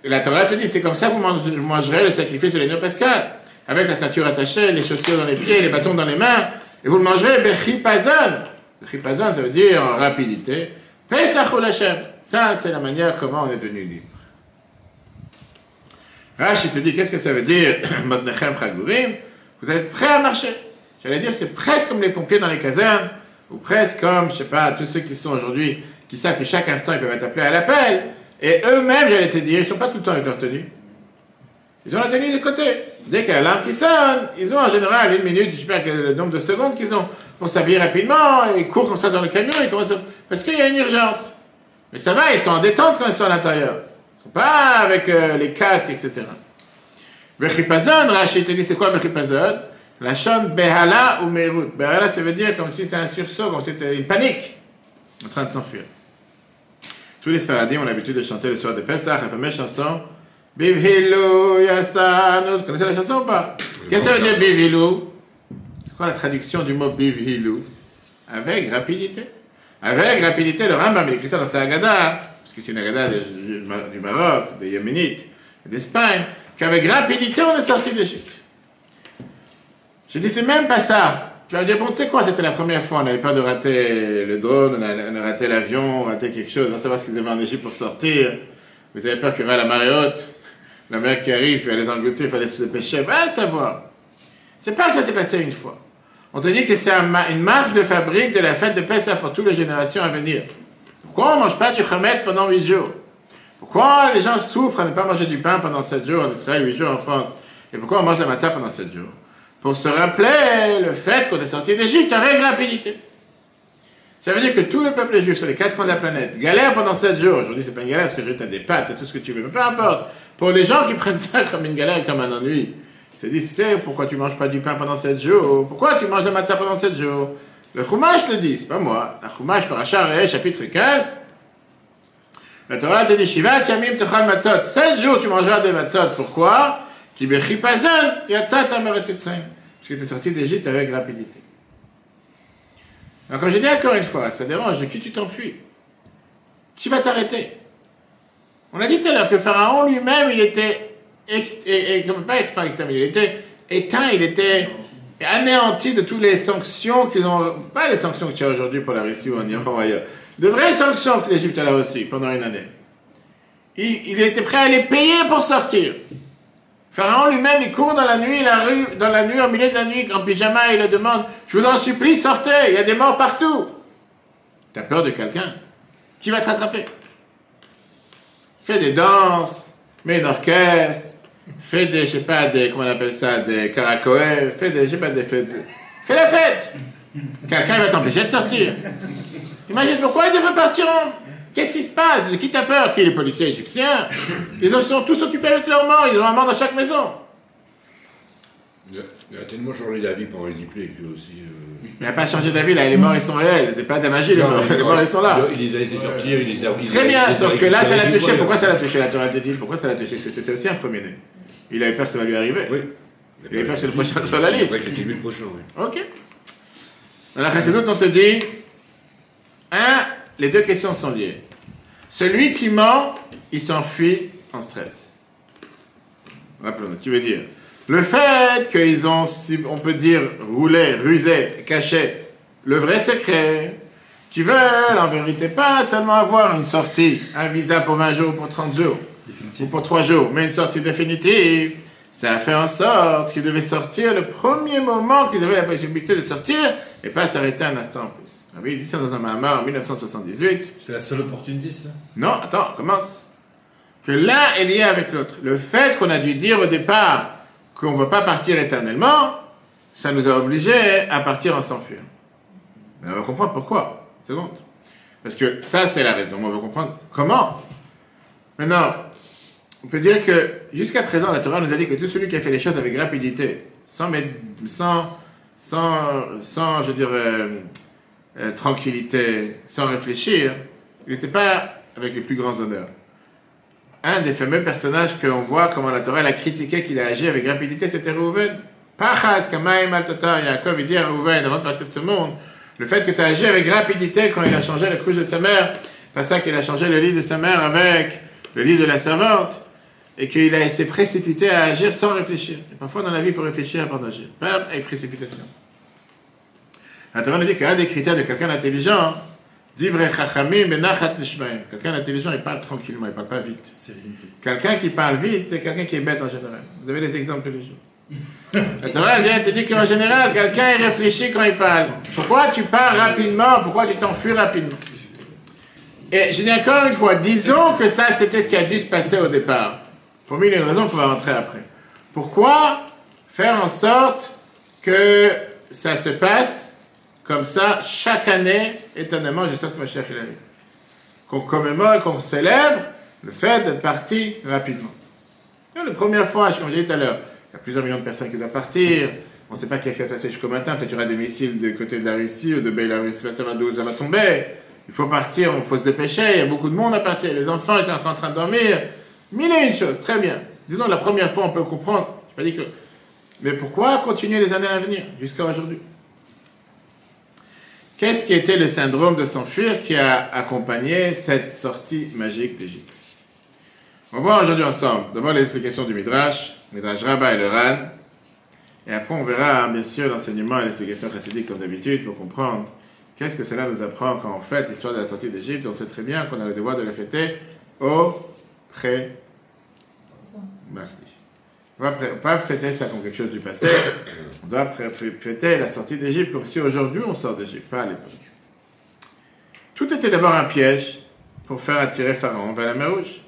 S1: Et la Torah te dit, c'est comme ça que vous mange- vous mangerez le sacrifice de l'agneau pascal, avec la ceinture attachée, les chaussures dans les pieds, les bâtons dans les mains, et vous le mangerez bechipazon. Bechipazon, ça veut dire en rapidité. Pesach Hashem. Ça, c'est la manière comment on est devenu libre. Rashi te dit, qu'est-ce que ça veut dire, Motnechem Chagurim? Vous êtes prêts à marcher. J'allais dire, c'est presque comme les pompiers dans les casernes, ou presque comme, je sais pas, tous ceux qui sont aujourd'hui, qui savent que chaque instant ils peuvent être appelés à l'appel, et eux-mêmes, j'allais te dire, ils sont pas tout le temps avec leur tenue. Ils ont la tenue de côté. Dès qu'il y a la lampe qui sonne, ils ont en général une minute, je sais pas le nombre de secondes qu'ils ont pour s'habiller rapidement, et ils courent comme ça dans le camion, ils commencent à- parce qu'il y a une urgence. Mais ça va, ils sont en détente quand ils sont à l'intérieur. Ils sont pas avec euh, les casques, etc. Bechipazon, Rachid te dit, c'est quoi Bechipazon La chante Behala ou Meirut. Behala, ça veut dire comme si c'est un sursaut, comme si c'était une panique, en train de s'enfuir. Tous les Sfaradim ont l'habitude de chanter le soir de Pessah, la fameuse chanson Bivhilu Yastanu. Vous connaissez la chanson ou pas? Qu'est-ce que ça veut dire Bivhilu C'est quoi la traduction du mot Bivhilu Avec rapidité. Avec rapidité, le Rambam, il écrit ça dans sa Haggadah, parce que c'est une Haggadah du, Maroc, des Yéménites, d'Espagne, qu'avec rapidité, on est sorti d'Égypte. Je dis, c'est même pas ça. Tu vas me dire, bon, tu sais quoi, c'était la première fois, on avait peur de rater le drone, on a, raté l'avion, on a raté quelque chose, on va savoir ce qu'ils avaient en Égypte pour sortir. Vous avez peur aura la marée haute, la mer qui arrive, tu vas les engloutir, il fallait se dépêcher, va savoir. C'est pas que ça s'est passé une fois. On te dit que c'est une marque de fabrique de la fête de Pessah pour toutes les générations à venir. Pourquoi on ne mange pas du chametz pendant huit jours? Pourquoi les gens souffrent à ne pas manger du pain pendant sept jours en Israël, huit jours en France? Et pourquoi on mange la matzah pendant sept jours? Pour se rappeler le fait qu'on est sorti d'Égypte avec rapidité. Ça veut dire que tout le peuple juif sur les quatre coins de la planète galère pendant sept jours. Aujourd'hui, c'est pas une galère parce que je as des pâtes et tout ce que tu veux, mais peu importe. Pour les gens qui prennent ça comme une galère, comme un ennui, ils se disent, c'est pourquoi tu manges pas du pain pendant sept jours? Pourquoi tu manges la matzah pendant sept jours? Le Chumash le dit, c'est pas moi. La Chumash, Parashah Re'eh, chapitre 15. La Torah te dit, Shivat Yamim Techal Matzot. Sept jours tu mangeras des matzot. Pourquoi? Mitzrayim. Parce que tu es sorti d'Égypte avec rapidité. Alors, comme j'ai dit encore une fois, ça dérange, de qui tu t'enfuis? Qui va t'arrêter? On a dit tout à l'heure que Pharaon lui-même, il était, pas il était éteint, il était anéanti de toutes les sanctions qu'ils ont, pas les sanctions que tu as aujourd'hui pour la Russie ou en Iran ou ailleurs, de vraies sanctions que l'Égypte a reçues pendant une année. Il était prêt à les payer pour sortir. Pharaon lui-même, il court dans la nuit, la rue, dans la nuit, au milieu de la nuit, en pyjama, il le demande, je vous en supplie, sortez, il y a des morts partout. T'as peur de quelqu'un Qui va te rattraper Fais des danses, mets un orchestre, fais des, je sais pas, des, comment on appelle ça, des caracoès, fais des, je sais pas, des fêtes. Fais la fête Quelqu'un va t'empêcher de sortir. Imagine pourquoi il devrait partir. Qu'est-ce qui se passe? De qui t'as peur? Qui est les policiers égyptiens? Ils sont tous occupés avec leurs morts, ils ont un mort dans chaque maison.
S3: Il a, tellement changé d'avis pour les aussi. euh,
S1: Il n'a pas changé d'avis, là, les morts ils sont réels, c'est pas de la magie, les morts, les morts ils sont là.
S3: Il les a laissés sortir, il les a.
S1: Très bien, sauf que là, ça l'a touché. Pourquoi ça l'a touché La Torah te dit? Pourquoi ça l'a touché? C'était aussi un premier-né. Il avait peur que ça va lui arriver.
S3: Oui.
S1: Il avait peur que c'est le prochain sur la liste.
S3: Ouais, c'était lui le prochain, oui.
S1: Ok. Dans la précédente, on te dit un, les deux questions sont liées. Celui qui ment, il s'enfuit en stress. Tu veux dire. Le fait qu'ils ont, si on peut dire, roulé, rusé, caché le vrai secret, qui veulent en vérité pas seulement avoir une sortie, un visa pour 20 jours, pour 30 jours, ou pour 3 jours, mais une sortie définitive, ça a fait en sorte qu'ils devaient sortir le premier moment qu'ils avaient la possibilité de sortir et pas s'arrêter un instant en plus. Ah oui, il dit ça dans un Mahamar en 1978.
S6: C'est la seule opportunité, ça
S1: Non, attends, on commence. Que l'un est lié avec l'autre. Le fait qu'on a dû dire au départ qu'on ne veut pas partir éternellement, ça nous a obligés à partir en s'enfuir. Mais on va comprendre pourquoi. Une seconde. Parce que ça, c'est la raison. On va comprendre comment. Maintenant, on peut dire que jusqu'à présent, la Torah nous a dit que tout celui qui a fait les choses avec rapidité, sans, mettre- sans, sans, sans je dirais, euh, tranquillité, sans réfléchir, il n'était pas avec les plus grands honneurs. Un des fameux personnages qu'on voit comment la Torah l'a critiqué qu'il a agi avec rapidité, c'était Reuven. Pachas, Kamaim, Altata, Yaakov, il dit à Reuven, avant de partir de ce monde, le fait que tu as agi avec rapidité quand il a changé la couche de sa mère, pas ça qu'il a changé le lit de sa mère avec le lit de la servante, et qu'il s'est précipité à agir sans réfléchir. Et parfois dans la vie, il faut réfléchir avant d'agir, pas avec précipitation. La Torah nous dit qu'un des critères de quelqu'un d'intelligent, Divrei chachamim benachat nishmaim. Quelqu'un d'intelligent, il parle tranquillement, il parle pas vite. Quelqu'un qui parle vite, c'est quelqu'un qui est bête en général. Vous avez des exemples tous les jours. La Torah vient te dire qu'en général, quelqu'un il réfléchit quand il parle. Pourquoi tu parles rapidement? Pourquoi tu t'enfuis rapidement? Et je dis encore une fois, disons que ça c'était ce qui a dû se passer au départ. Pour mille et une raisons qu'on va rentrer après. Pourquoi faire en sorte que ça se passe comme ça chaque année, éternellement, jusqu'à ce que Mashiach il arrive Qu'on commémore, qu'on célèbre le fait d'être parti rapidement. La première fois, comme j'ai dit tout à l'heure, il y a plusieurs millions de personnes qui doivent partir. On ne sait pas qu'est-ce qui va se passer jusqu'au matin. Peut-être qu'il y aura des missiles du côté de la Russie ou de Belarus. Ça va ça va tomber? Il faut partir, il faut se dépêcher. Il y a beaucoup de monde à partir. Les enfants, ils sont encore en train de dormir. Mille et une choses. Très bien. Disons, la première fois, on peut comprendre. Je pas dit que. Mais pourquoi continuer les années à venir jusqu'à aujourd'hui? Qu'est-ce qui était le syndrome de s'enfuir qui a accompagné cette sortie magique d'Égypte? On va voir aujourd'hui ensemble d'abord l'explication du Midrash, Midrash Rabbah et le Ran, et après on verra bien sûr l'enseignement et l'explication chassidique comme d'habitude pour comprendre qu'est-ce que cela nous apprend quand on fête l'histoire de la sortie d'Égypte. On sait très bien qu'on a le devoir de la fêter au pré. Merci. On ne va pas fêter ça comme quelque chose du passé. On doit fêter la sortie d'Égypte comme si aujourd'hui on sort d'Égypte, pas à l'époque. Tout était d'abord un piège pour faire attirer Pharaon vers la mer Rouge.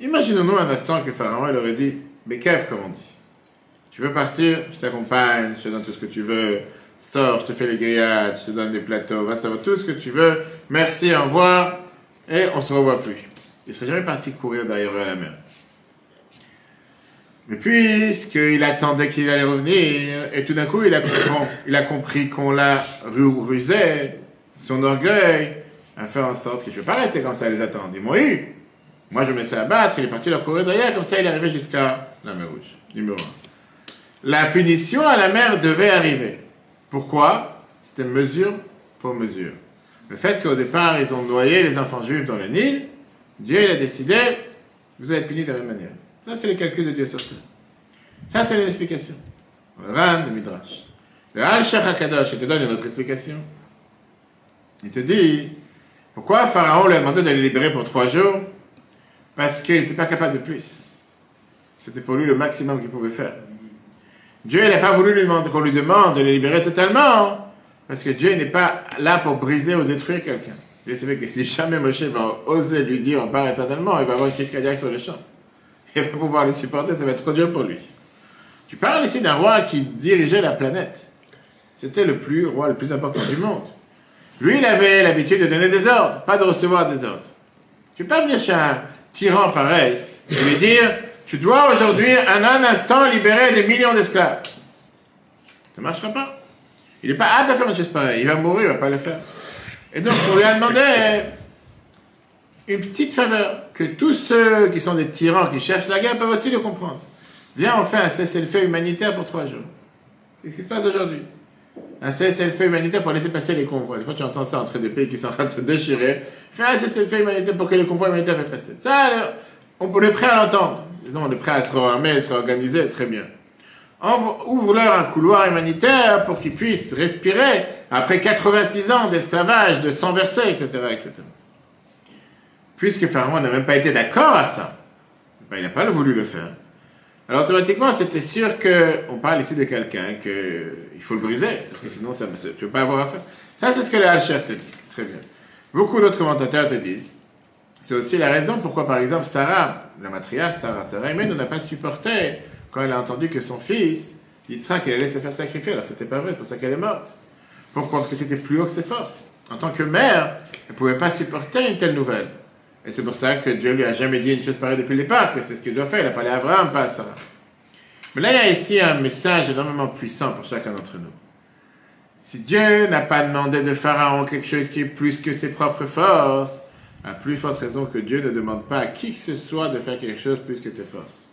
S1: Imaginons-nous un instant que Pharaon il aurait dit Bekev, comme on dit. Tu veux partir Je t'accompagne, je te donne tout ce que tu veux. Sors, je te fais les grillades, je te donne des plateaux, va savoir tout ce que tu veux. Merci, au revoir. Et on se revoit plus. Il serait jamais parti courir derrière eux à la mer. Mais puisqu'il attendait qu'il allait revenir, et tout d'un coup, il a compris, qu'on l'a rusé, son orgueil, a fait en sorte qu'il ne peut pas rester comme ça à les attendre. Ils m'ont eu. Moi, je me laissais abattre, il est parti leur courir derrière, comme ça, il est arrivé jusqu'à la mer Rouge. Numéro 1. La punition à la mer devait arriver. Pourquoi? C'était mesure pour mesure. Le fait qu'au départ, ils ont noyé les enfants juifs dans le Nil, Dieu, il a décidé, vous allez être punis de la même manière. Ça, c'est les calculs de Dieu sur terre. Ça, c'est l'explication. Le Ran, le Midrash. Le Al-Shach il te donne une autre explication. Il te dit, pourquoi Pharaon lui a demandé de les libérer pour trois jours? Parce qu'il n'était pas capable de plus. C'était pour lui le maximum qu'il pouvait faire. Dieu n'a pas voulu lui demander, qu'on lui demande de les libérer totalement, parce que Dieu n'est pas là pour briser ou détruire quelqu'un. Il savait que si jamais Moshe va oser lui dire on part éternellement, il va avoir une crise cardiaque sur le champ. Il va pouvoir le supporter, ça va être trop dur pour lui. Tu parles ici d'un roi qui dirigeait la planète. C'était le plus roi le plus important du monde. Lui, il avait l'habitude de donner des ordres, pas de recevoir des ordres. Tu peux venir chez un tyran pareil et lui dire Tu dois aujourd'hui, en un instant, libérer des millions d'esclaves. Ça ne marchera pas. Il n'est pas apte à faire une chose pareille. Il va mourir, il ne va pas le faire. Et donc, on lui a demandé une petite faveur que tous ceux qui sont des tyrans, qui cherchent la guerre, peuvent aussi le comprendre. Viens, on fait un cessez-le-feu humanitaire pour trois jours. Qu'est-ce qui se passe aujourd'hui? Un cessez-le-feu humanitaire pour laisser passer les convois. Des fois, tu entends ça entre des pays qui sont en train de se déchirer. Fais un cessez-le-feu humanitaire pour que les convois humanitaires puissent passer. Ça, on est prêt à l'entendre. Disons, on est prêt à se réarmer, à se réorganiser, très bien. Ouvre-leur un couloir humanitaire pour qu'ils puissent respirer après 86 ans d'esclavage, de sang versé, etc. Puisque Pharaon n'a même pas été d'accord à ça, ben, il n'a pas voulu le faire. Alors automatiquement, c'était sûr qu'on parle ici de quelqu'un qu'il faut le briser, parce que sinon, tu ne peux pas avoir affaire. Ça, c'est ce que le Hachef te dit. Très bien. Beaucoup d'autres commentateurs te disent. C'est aussi la raison pourquoi, par exemple, Sarah, la matriarche Sarah, Sarah même n'a pas supporté quand elle a entendu que son fils, Yitzhak, qu'il allait se faire sacrifier. Alors, c'était pas vrai, c'est pour ça qu'elle est morte. Pourquoi? Parce que c'était plus haut que ses forces. En tant que mère, elle ne pouvait pas supporter une telle nouvelle. Et c'est pour ça que Dieu lui a jamais dit une chose pareille depuis le départ, que c'est ce qu'il doit faire. Il a parlé à Abraham, pas à Sarah. Mais là, il y a ici un message énormément puissant pour chacun d'entre nous. Si Dieu n'a pas demandé de Pharaon quelque chose qui est plus que ses propres forces, à plus forte raison que Dieu ne demande pas à qui que ce soit de faire quelque chose plus que tes forces.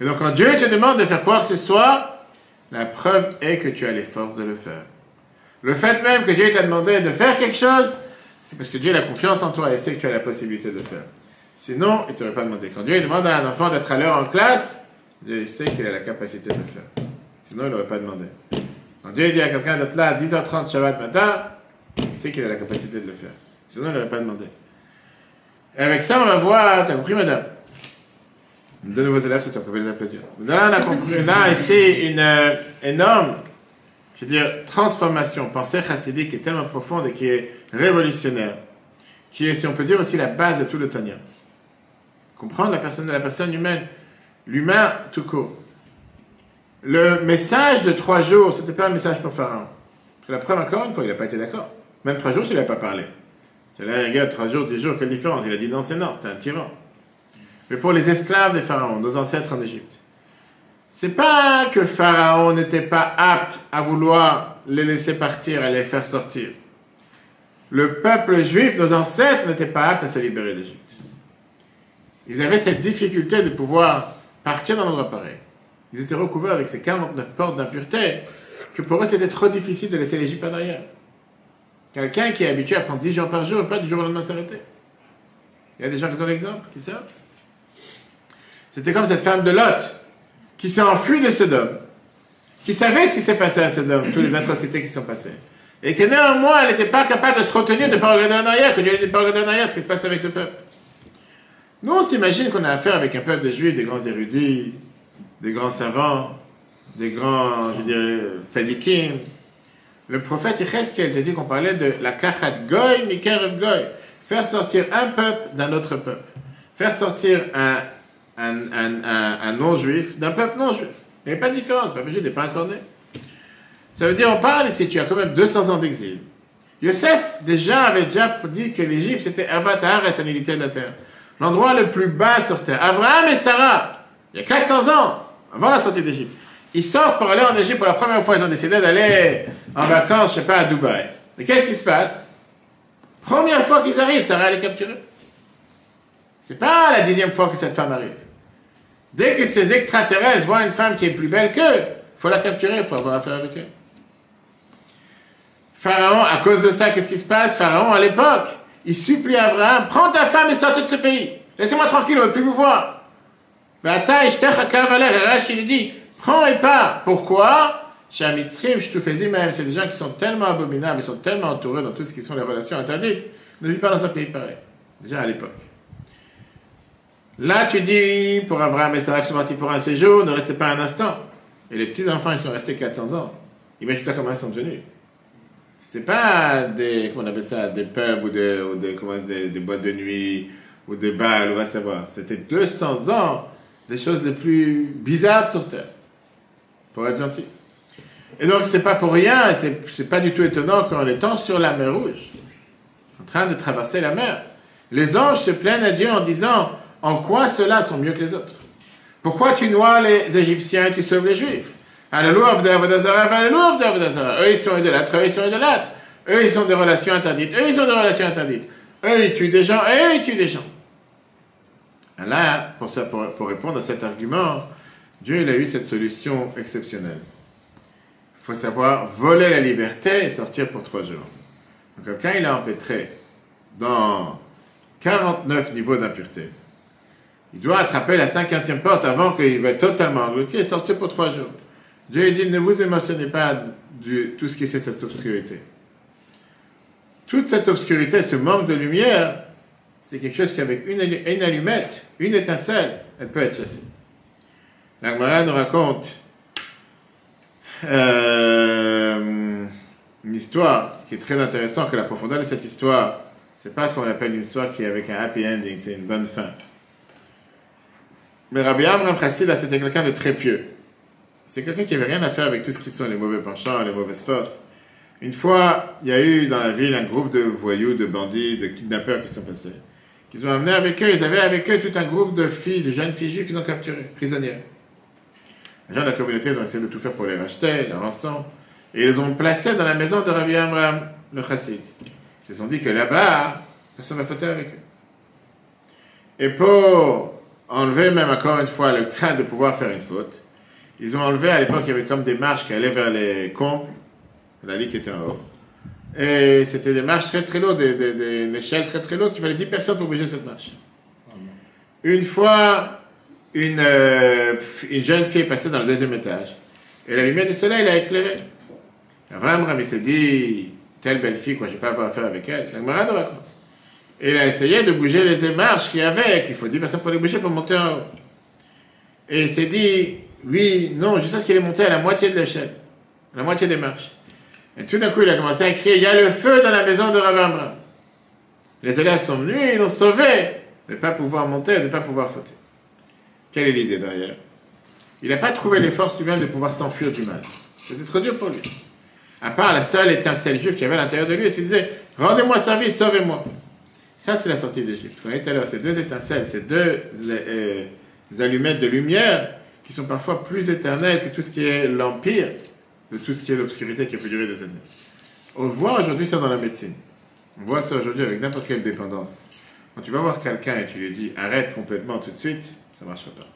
S1: Et donc, quand Dieu te demande de faire quoi que ce soit, la preuve est que tu as les forces de le faire. Le fait même que Dieu t'a demandé de faire quelque chose, c'est parce que Dieu a confiance en toi et sait que tu as la possibilité de le faire. Sinon, il ne t'aurait pas demandé. Quand Dieu demande à un enfant d'être à l'heure en classe, Dieu sait qu'il a la capacité de le faire. Sinon, il n'aurait pas demandé. Quand Dieu dit à quelqu'un d'être là à 10h30 Shabbat matin, il sait qu'il a la capacité de le faire. Sinon, il n'aurait pas demandé. Et avec ça, on va voir, tu as compris, madame? De nouveaux élèves, c'est ça, vous pouvez les applaudir. Là, on a compris, là, c'est une euh, énorme je veux dire, transformation, pensée chassidique qui est tellement profonde et qui est révolutionnaire, qui est, si on peut dire, aussi la base de tout le Tanya. Comprendre la personne de la personne humaine, l'humain tout court. Le message de trois jours, c'était pas un message pour Pharaon. La preuve, encore une fois, il n'a pas été d'accord. Même trois jours, il n'a pas parlé. Là, regarde, trois jours, dix jours, quelle différence Il a dit non, c'est non, c'était un tyran. Mais pour les esclaves des pharaons, nos ancêtres en Égypte, c'est pas que Pharaon n'était pas apte à vouloir les laisser partir, à les faire sortir. Le peuple juif, nos ancêtres, n'étaient pas aptes à se libérer d'Égypte. Ils avaient cette difficulté de pouvoir partir d'un endroit pareil. Ils étaient recouverts avec ces 49 portes d'impureté que pour eux c'était trop difficile de laisser l'Égypte en arrière. Quelqu'un qui est habitué à prendre 10 jours par jour, pas du jour au lendemain s'arrêter. Il y a des gens qui ont l'exemple, qui savent. C'était comme cette femme de Lot, qui s'est enfuie de Sodome, qui savait ce qui s'est passé à Sodome, toutes les atrocités qui sont passées. Et que néanmoins, elle n'était pas capable de se retenir de ne pas regarder en arrière, que Dieu n'était pas regarder en arrière ce qui se passe avec ce peuple. Nous, on s'imagine qu'on a affaire avec un peuple de juifs, des grands érudits, des grands savants, des grands, je dirais, tzadikim. Le prophète Yecheskel te dit qu'on parlait de la kachat goy, mikerev goy. Faire sortir un peuple d'un autre peuple. Faire sortir un, un, un non-juif d'un peuple non-juif. Il n'y a pas de différence, le peuple juif n'est pas incarné. Ça veut dire, on parle ici, tu as quand même 200 ans d'exil. Yosef, déjà, avait déjà dit que l'Égypte, c'était Avatar et sa nullité de la terre. L'endroit le plus bas sur terre. Abraham et Sarah, il y a 400 ans, avant la sortie d'Égypte. Ils sortent pour aller en Égypte pour la première fois. Ils ont décidé d'aller en vacances, je sais pas, à Dubaï. Et qu'est-ce qui se passe? Première fois qu'ils arrivent, Sarah les capturée. C'est pas la dixième fois que cette femme arrive. Dès que ces extraterrestres voient une femme qui est plus belle qu'eux, faut la capturer, faut avoir affaire avec eux. Pharaon, à cause de ça, qu'est-ce qui se passe? Pharaon, à l'époque, il supplie Abraham, prends ta femme et sortez de ce pays. Laissez-moi tranquille, on ne veut plus vous voir. Il dit, prends et pars. Pourquoi? C'est des gens qui sont tellement abominables, ils sont tellement entourés dans tout ce qui sont les relations interdites, ne vivent pas dans un pays pareil. Déjà à l'époque. Là, tu dis, pour Abraham et Sarah qui sont partis pour un séjour, ne restez pas un instant. Et les petits-enfants, ils sont restés 400 ans. Imagine-toi comment ils sont devenus. C'est pas des, comment on appelle des pubs ou des, ou des, comment, des, boîtes de nuit ou des balles, on va savoir. C'était 200 ans des choses les plus bizarres sur Terre. Pour être gentil. Et donc, c'est pas pour rien, c'est pas du tout étonnant qu'en étant sur la mer Rouge, en train de traverser la mer, les anges se plaignent à Dieu en disant En quoi ceux-là sont mieux que les autres? Pourquoi tu noies les Égyptiens et tu sauves les Juifs? Alléluia, Alléluia, Eux, ils sont idolâtres, eux, ils sont idolâtres. Eux, ils sont des relations interdites, eux, ils sont des relations interdites. Eux, ils tuent des gens, eux, ils tuent des gens. Là, pour, ça, pour, pour répondre à cet argument, Dieu il a eu cette solution exceptionnelle. Il faut savoir voler la liberté et sortir pour trois jours. Donc, quand il a empêtré dans 49 niveaux d'impureté, il doit attraper la cinquantième porte avant qu'il va totalement englouti et sortir pour trois jours. Dieu dit ne vous émotionnez pas de tout ce qui est cette obscurité. Toute cette obscurité, ce manque de lumière, c'est quelque chose qu'avec une, une, allumette, une étincelle, elle peut être chassée. L'Agmara nous raconte euh, une histoire qui est très intéressante, que la profondeur de cette histoire, c'est pas comme on appelle une histoire qui est avec un happy ending, c'est une bonne fin. Mais Rabbi Amram Chassid, c'était quelqu'un de très pieux. C'est quelqu'un qui n'avait rien à faire avec tout ce qui sont les mauvais penchants, les mauvaises forces. Une fois, il y a eu dans la ville un groupe de voyous, de bandits, de kidnappeurs qui sont passés. Qu'ils ont amené avec eux, ils avaient avec eux tout un groupe de filles, de jeunes filles juives qu'ils ont capturées, prisonnières. Les gens de la communauté ont essayé de tout faire pour les racheter, la rançon. Et ils les ont placées dans la maison de Rabbi Amram, le chassid. Ils se sont dit que là-bas, personne ne va fauter avec eux. Et pour enlever même encore une fois le craint de pouvoir faire une faute, ils ont enlevé, à l'époque, il y avait comme des marches qui allaient vers les combles, la ligue était en haut. Et c'était des marches très très lourdes, des, des, échelles très très lourdes, qu'il fallait 10 personnes pour bouger cette marche. Une fois, une, euh, une jeune fille est passée dans le deuxième étage, et la lumière du soleil l'a éclairée. Abraham, il s'est dit, telle belle fille, quoi, je vais pas avoir affaire avec elle. C'est un raconte. Et il a essayé de bouger les marches qu'il y avait, qu'il faut 10 personnes pour les bouger pour monter en haut. Et il s'est dit, oui, non, je sais qu'il est monté à la moitié de l'échelle, à la moitié des marches. Et tout d'un coup, il a commencé à crier, il y a le feu dans la maison de Ravambra. Les élèves sont venus et ils l'ont sauvé de ne pas pouvoir monter, de ne pas pouvoir fauter. Quelle est l'idée derrière? Il n'a pas trouvé les forces humaines de pouvoir s'enfuir du mal. C'était trop dur pour lui. À part la seule étincelle juive qui avait à l'intérieur de lui, il se disait Rendez-moi service, sauvez-moi. Ça, c'est la sortie d'Égypte. Vous voyez tout à l'heure, ces deux étincelles, ces deux euh, allumettes de lumière, qui sont parfois plus éternels que tout ce qui est l'empire, de tout ce qui est l'obscurité qui peut durer des années. On voit aujourd'hui ça dans la médecine. On voit ça aujourd'hui avec n'importe quelle dépendance. Quand tu vas voir quelqu'un et tu lui dis arrête complètement tout de suite, ça ne marchera pas.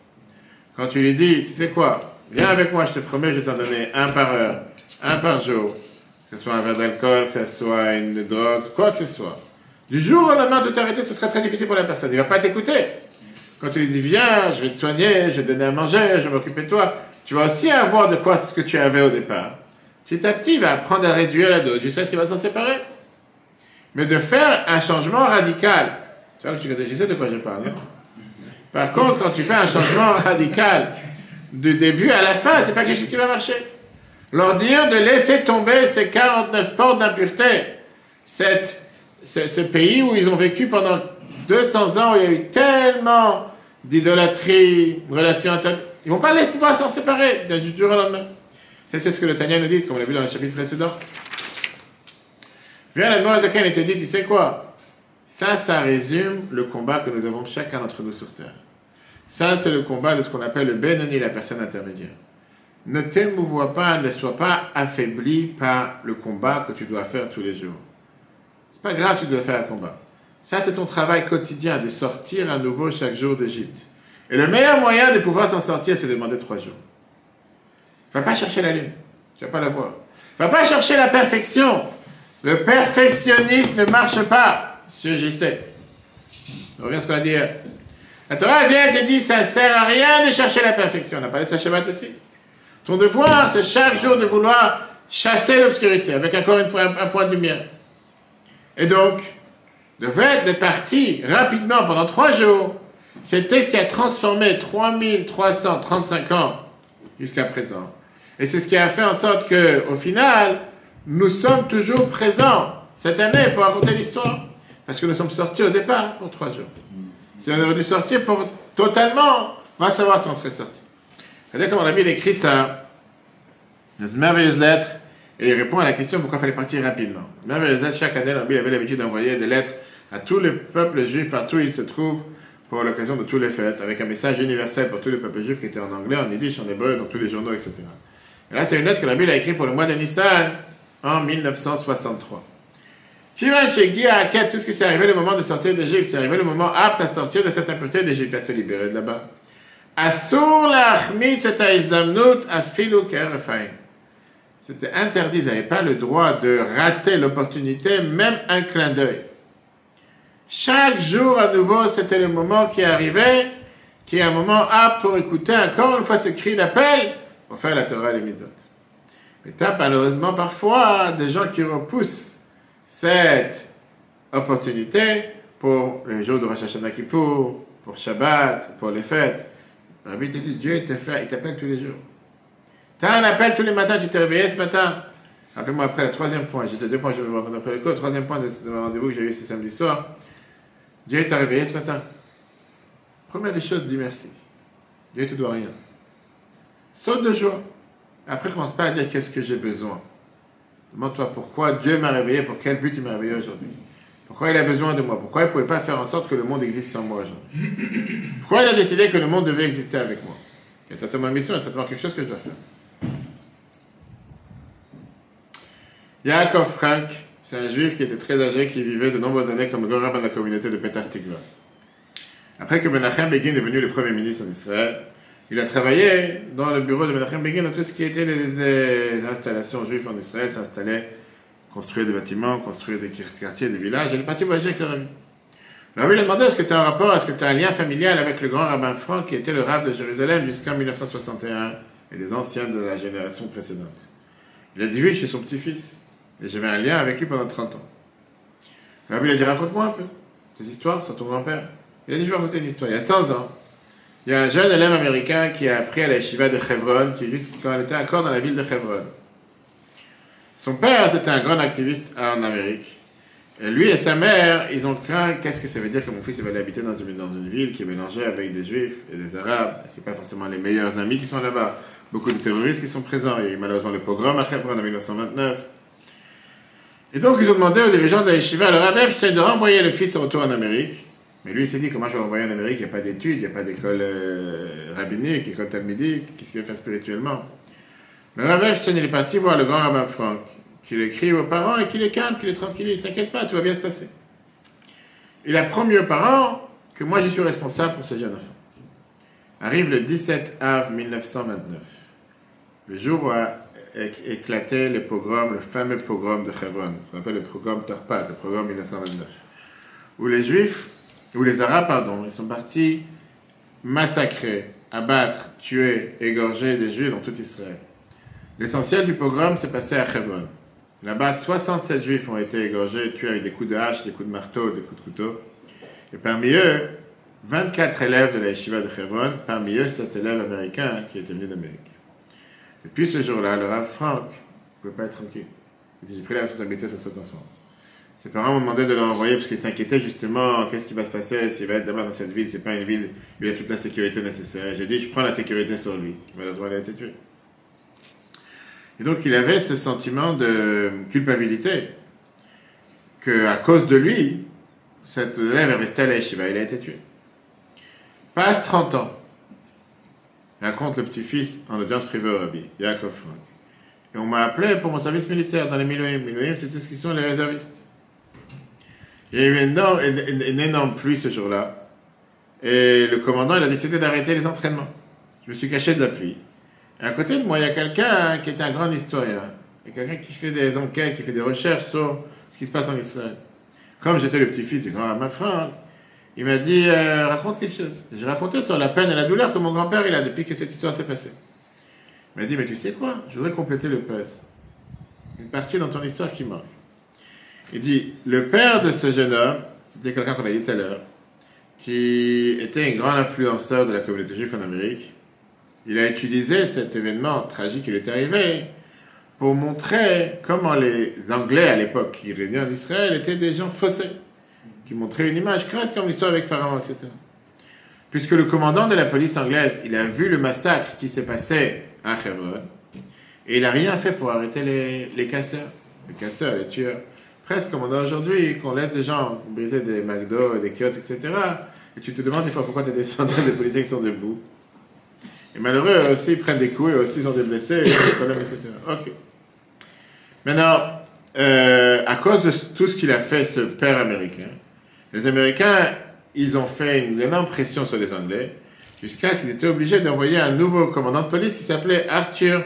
S1: Quand tu lui dis, tu sais quoi, viens avec moi, je te promets, je vais t'en donner un par heure, un par jour, que ce soit un verre d'alcool, que ce soit une drogue, quoi que ce soit. Du jour au lendemain, tout arrêter, ce sera très difficile pour la personne. Il ne va pas t'écouter. Quand tu lui dis, viens, je vais te soigner, je vais te donner à manger, je vais m'occuper de toi, tu vas aussi avoir de quoi ce que tu avais au départ. Petit à petit, il va apprendre à réduire la dose. Sais ce qu'il va s'en séparer. Mais de faire un changement radical. Tu vois, je sais de quoi je parle. non Par contre, quand tu fais un changement radical du début à la fin, c'est pas quelque chose qui va marcher. Leur dire de laisser tomber ces 49 portes d'impureté, cette, ce, ce pays où ils ont vécu pendant 200 ans, où il y a eu tellement d'idolâtrie, relations inter... Ils vont pas aller pouvoir s'en séparer du jour au lendemain. C'est ce que le Tanya nous dit, comme on l'a vu dans le chapitre précédent. Viens la Zakan et te dit, tu sais quoi? Ça, ça résume le combat que nous avons chacun d'entre nous sur Terre. Ça, c'est le combat de ce qu'on appelle le Benoni, la personne intermédiaire. Ne t'émouvois pas, ne sois pas affaibli par le combat que tu dois faire tous les jours. C'est pas grave si tu dois faire un combat. Ça, c'est ton travail quotidien de sortir à nouveau chaque jour d'Égypte. Et le meilleur moyen de pouvoir s'en sortir, c'est de demander trois jours. Va pas chercher la lune. Tu vas pas la voir. Va pas chercher la perfection. Le perfectionnisme ne marche pas. Monsieur JC. On revient à ce qu'on a dit hier. La Torah vient et te dit, ça ne sert à rien de chercher la perfection. On a parlé de Shabbat aussi. Ton devoir, c'est chaque jour de vouloir chasser l'obscurité avec encore un, point de lumière. Et donc, le fait d'être parti rapidement pendant trois jours, c'était ce qui a transformé 3335 ans jusqu'à présent. Et c'est ce qui a fait en sorte que, au final, nous sommes toujours présents cette année pour raconter l'histoire. Parce que nous sommes sortis au départ pour trois jours. Si on aurait dû sortir pour totalement, on va savoir si on serait sorti. C'est-à-dire comme on a mis écrit ça dans une merveilleuse lettre et il répond à la question pourquoi il fallait partir rapidement. Merveilleuse lettre, chaque année, il avait l'habitude d'envoyer des lettres à tous les peuples juifs partout où ils se trouvent pour l'occasion de tous les fêtes, avec un message universel pour tous les peuples juifs qui étaient en anglais, en yiddish, en hébreu, dans tous les journaux, etc. Et là, c'est une lettre que la Bible a écrite pour le mois de Nissan en 1963. Kivan à tout ce qui s'est arrivé le moment de sortir d'Égypte, c'est arrivé le moment apte à sortir de cette impureté d'Égypte, à se libérer de là-bas. C'était interdit, ils n'avaient pas le droit de rater l'opportunité, même un clin d'œil. Chaque jour à nouveau, c'était le moment qui arrivait, qui est un moment apte pour écouter encore une fois ce cri d'appel pour faire la Torah et les mitzvot. Mais tu as malheureusement parfois des gens qui repoussent cette opportunité pour les jours de Rosh Hashanah Kippour, pour Shabbat, pour les fêtes. Rabbi te dit, Dieu il t'appelle tous les jours. Tu as un appel tous les matins, tu t'es réveillé ce matin. Rappelez-moi après le troisième point, j'étais deux points, je vais vous répondre après le cours. Le troisième point de, rendez-vous que j'ai eu ce samedi soir. Dieu t'a réveillé ce matin. Première des choses, dis merci. Dieu ne te doit rien. Saute de joie. Après, commence pas à dire qu'est-ce que j'ai besoin. Demande-toi pourquoi Dieu m'a réveillé, pour quel but il m'a réveillé aujourd'hui. Pourquoi il a besoin de moi? Pourquoi il ne pouvait pas faire en sorte que le monde existe sans moi aujourd'hui? Pourquoi il a décidé que le monde devait exister avec moi? Il y a certainement une mission, il y a certainement quelque chose que je dois faire. Yaakov Frank, c'est un juif qui était très âgé, qui vivait de nombreuses années comme rabbin de la communauté de Petar Tikva. Après que Menachem Begin est devenu le premier ministre en Israël, il a travaillé dans le bureau de Menachem Begin dans tout ce qui était les, installations juives en Israël, s'installer, construire des bâtiments, construire des quartiers, des villages. Il est parti voyager avec le rabbi. Le lui a demandé est-ce que tu as un rapport, est-ce que tu as un lien familial avec le grand rabbin Franck qui était le rabbin de Jérusalem jusqu'en 1961 et des anciens de la génération précédente? Il a dit oui, je suis son petit-fils. Et j'avais un lien avec lui pendant 30 ans. Le rabbi lui a dit raconte-moi un peu tes histoires sur ton grand-père. Il a dit je vais raconter une histoire. Il y a 100 ans, il y a un jeune élève américain qui a appris à la Shiva de Hebron, qui juste quand il était encore dans la ville de Hebron. Son père, c'était un grand activiste en Amérique. Et lui et sa mère, ils ont craint qu'est-ce que ça veut dire que mon fils va aller habiter dans une, dans une ville qui est mélangée avec des juifs et des arabes? C'est pas forcément les meilleurs amis qui sont là-bas. Beaucoup de terroristes qui sont présents. Il y a eu malheureusement le pogrom à Hebron en 1929. Et donc, ils ont demandé aux dirigeants de la Yeshiva, à leur de renvoyer le fils au retour en Amérique. Mais lui, il s'est dit, comment je vais l'envoyer en Amérique? Il n'y a pas d'études, il n'y a pas d'école euh, rabbinique, école talmudique, qu'est-ce qu'il va faire spirituellement? Le Rav Epstein, il est parti voir le grand rabbin Franck, qui l'écrit aux parents et qui les calme, qui les tranquillise, ne s'inquiète pas, tout va bien se passer. Il a promis aux parents que moi, je suis responsable pour ce jeune enfant. Arrive le 17 av 1929, le jour où éc- éclaté les pogroms, le fameux pogrom de Hebron, qu'on appelle le pogrom Tarpat, le pogrom 1929, où les Juifs, où les Arabes, pardon, ils sont partis massacrer, abattre, tuer, égorger des Juifs dans tout Israël. L'essentiel du pogrom s'est passé à Hebron. Là-bas, 67 Juifs ont été égorgés, tués avec des coups de hache, des coups de marteau, des coups de couteau. Et parmi eux, 24 élèves de la yeshiva de Hebron, parmi eux, cet élève américain qui était venu d'Amérique. Et puis ce jour-là, le Rav Frank ne pouvait pas être tranquille. Il dit, J'ai pris la responsabilité sur cet enfant. Ses parents m'ont demandé de le renvoyer parce qu'ils s'inquiétaient justement qu'est-ce qui va se passer s'il va être d'abord dans cette ville? C'est pas une ville où il y a toute la sécurité nécessaire. J'ai dit Je prends la sécurité sur lui. Malheureusement, il a été tué. Et donc il avait ce sentiment de culpabilité que à cause de lui, cet élève est resté à la. Il a été tué. Passe 30 ans. Raconte le petit-fils en audience privée au rabbi, Yaakov Frank. Et on m'a appelé pour mon service militaire dans les Miloïm. Miloïm, c'est tout ce qui sont les réservistes. Il y a eu une énorme, une- pluie ce jour-là. Et le commandant, il a décidé d'arrêter les entraînements. Je me suis caché de la pluie. Et à côté de moi, il y a quelqu'un qui est un grand historien. Il y a quelqu'un qui fait des enquêtes, qui fait des recherches sur ce qui se passe en Israël. Comme j'étais le petit-fils du grand Rabbin Frank, il m'a dit euh, raconte quelque chose. J'ai raconté sur la peine et la douleur que mon grand-père il a depuis que cette histoire s'est passée. Il m'a dit mais tu sais quoi? Je voudrais compléter le puzzle. Une partie dans ton histoire qui manque. Il dit le père de ce jeune homme, c'était quelqu'un qu'on a dit tout à l'heure, qui était un grand influenceur de la communauté juive en Amérique. Il a utilisé cet événement tragique qui lui est arrivé pour montrer comment les Anglais à l'époque qui régnaient en Israël étaient des gens faussés qui montrait une image presque comme l'histoire avec Pharaon, etc. Puisque le commandant de la police anglaise, il a vu le massacre qui s'est passé à Hebron, et il n'a rien fait pour arrêter les, les casseurs, les casseurs, les tueurs. Presque comme on a aujourd'hui, qu'on laisse des gens briser des McDo, des kiosques, etc. Et tu te demandes des fois pourquoi tu des centaines de policiers qui sont debout. Et malheureux, eux aussi, ils prennent des coups, et aussi, ils ont des blessés, des problèmes, etc. Ok. Maintenant, euh, à cause de tout ce qu'il a fait, ce père américain, les Américains, ils ont fait une énorme pression sur les Anglais, jusqu'à ce qu'ils étaient obligés d'envoyer un nouveau commandant de police qui s'appelait Arthur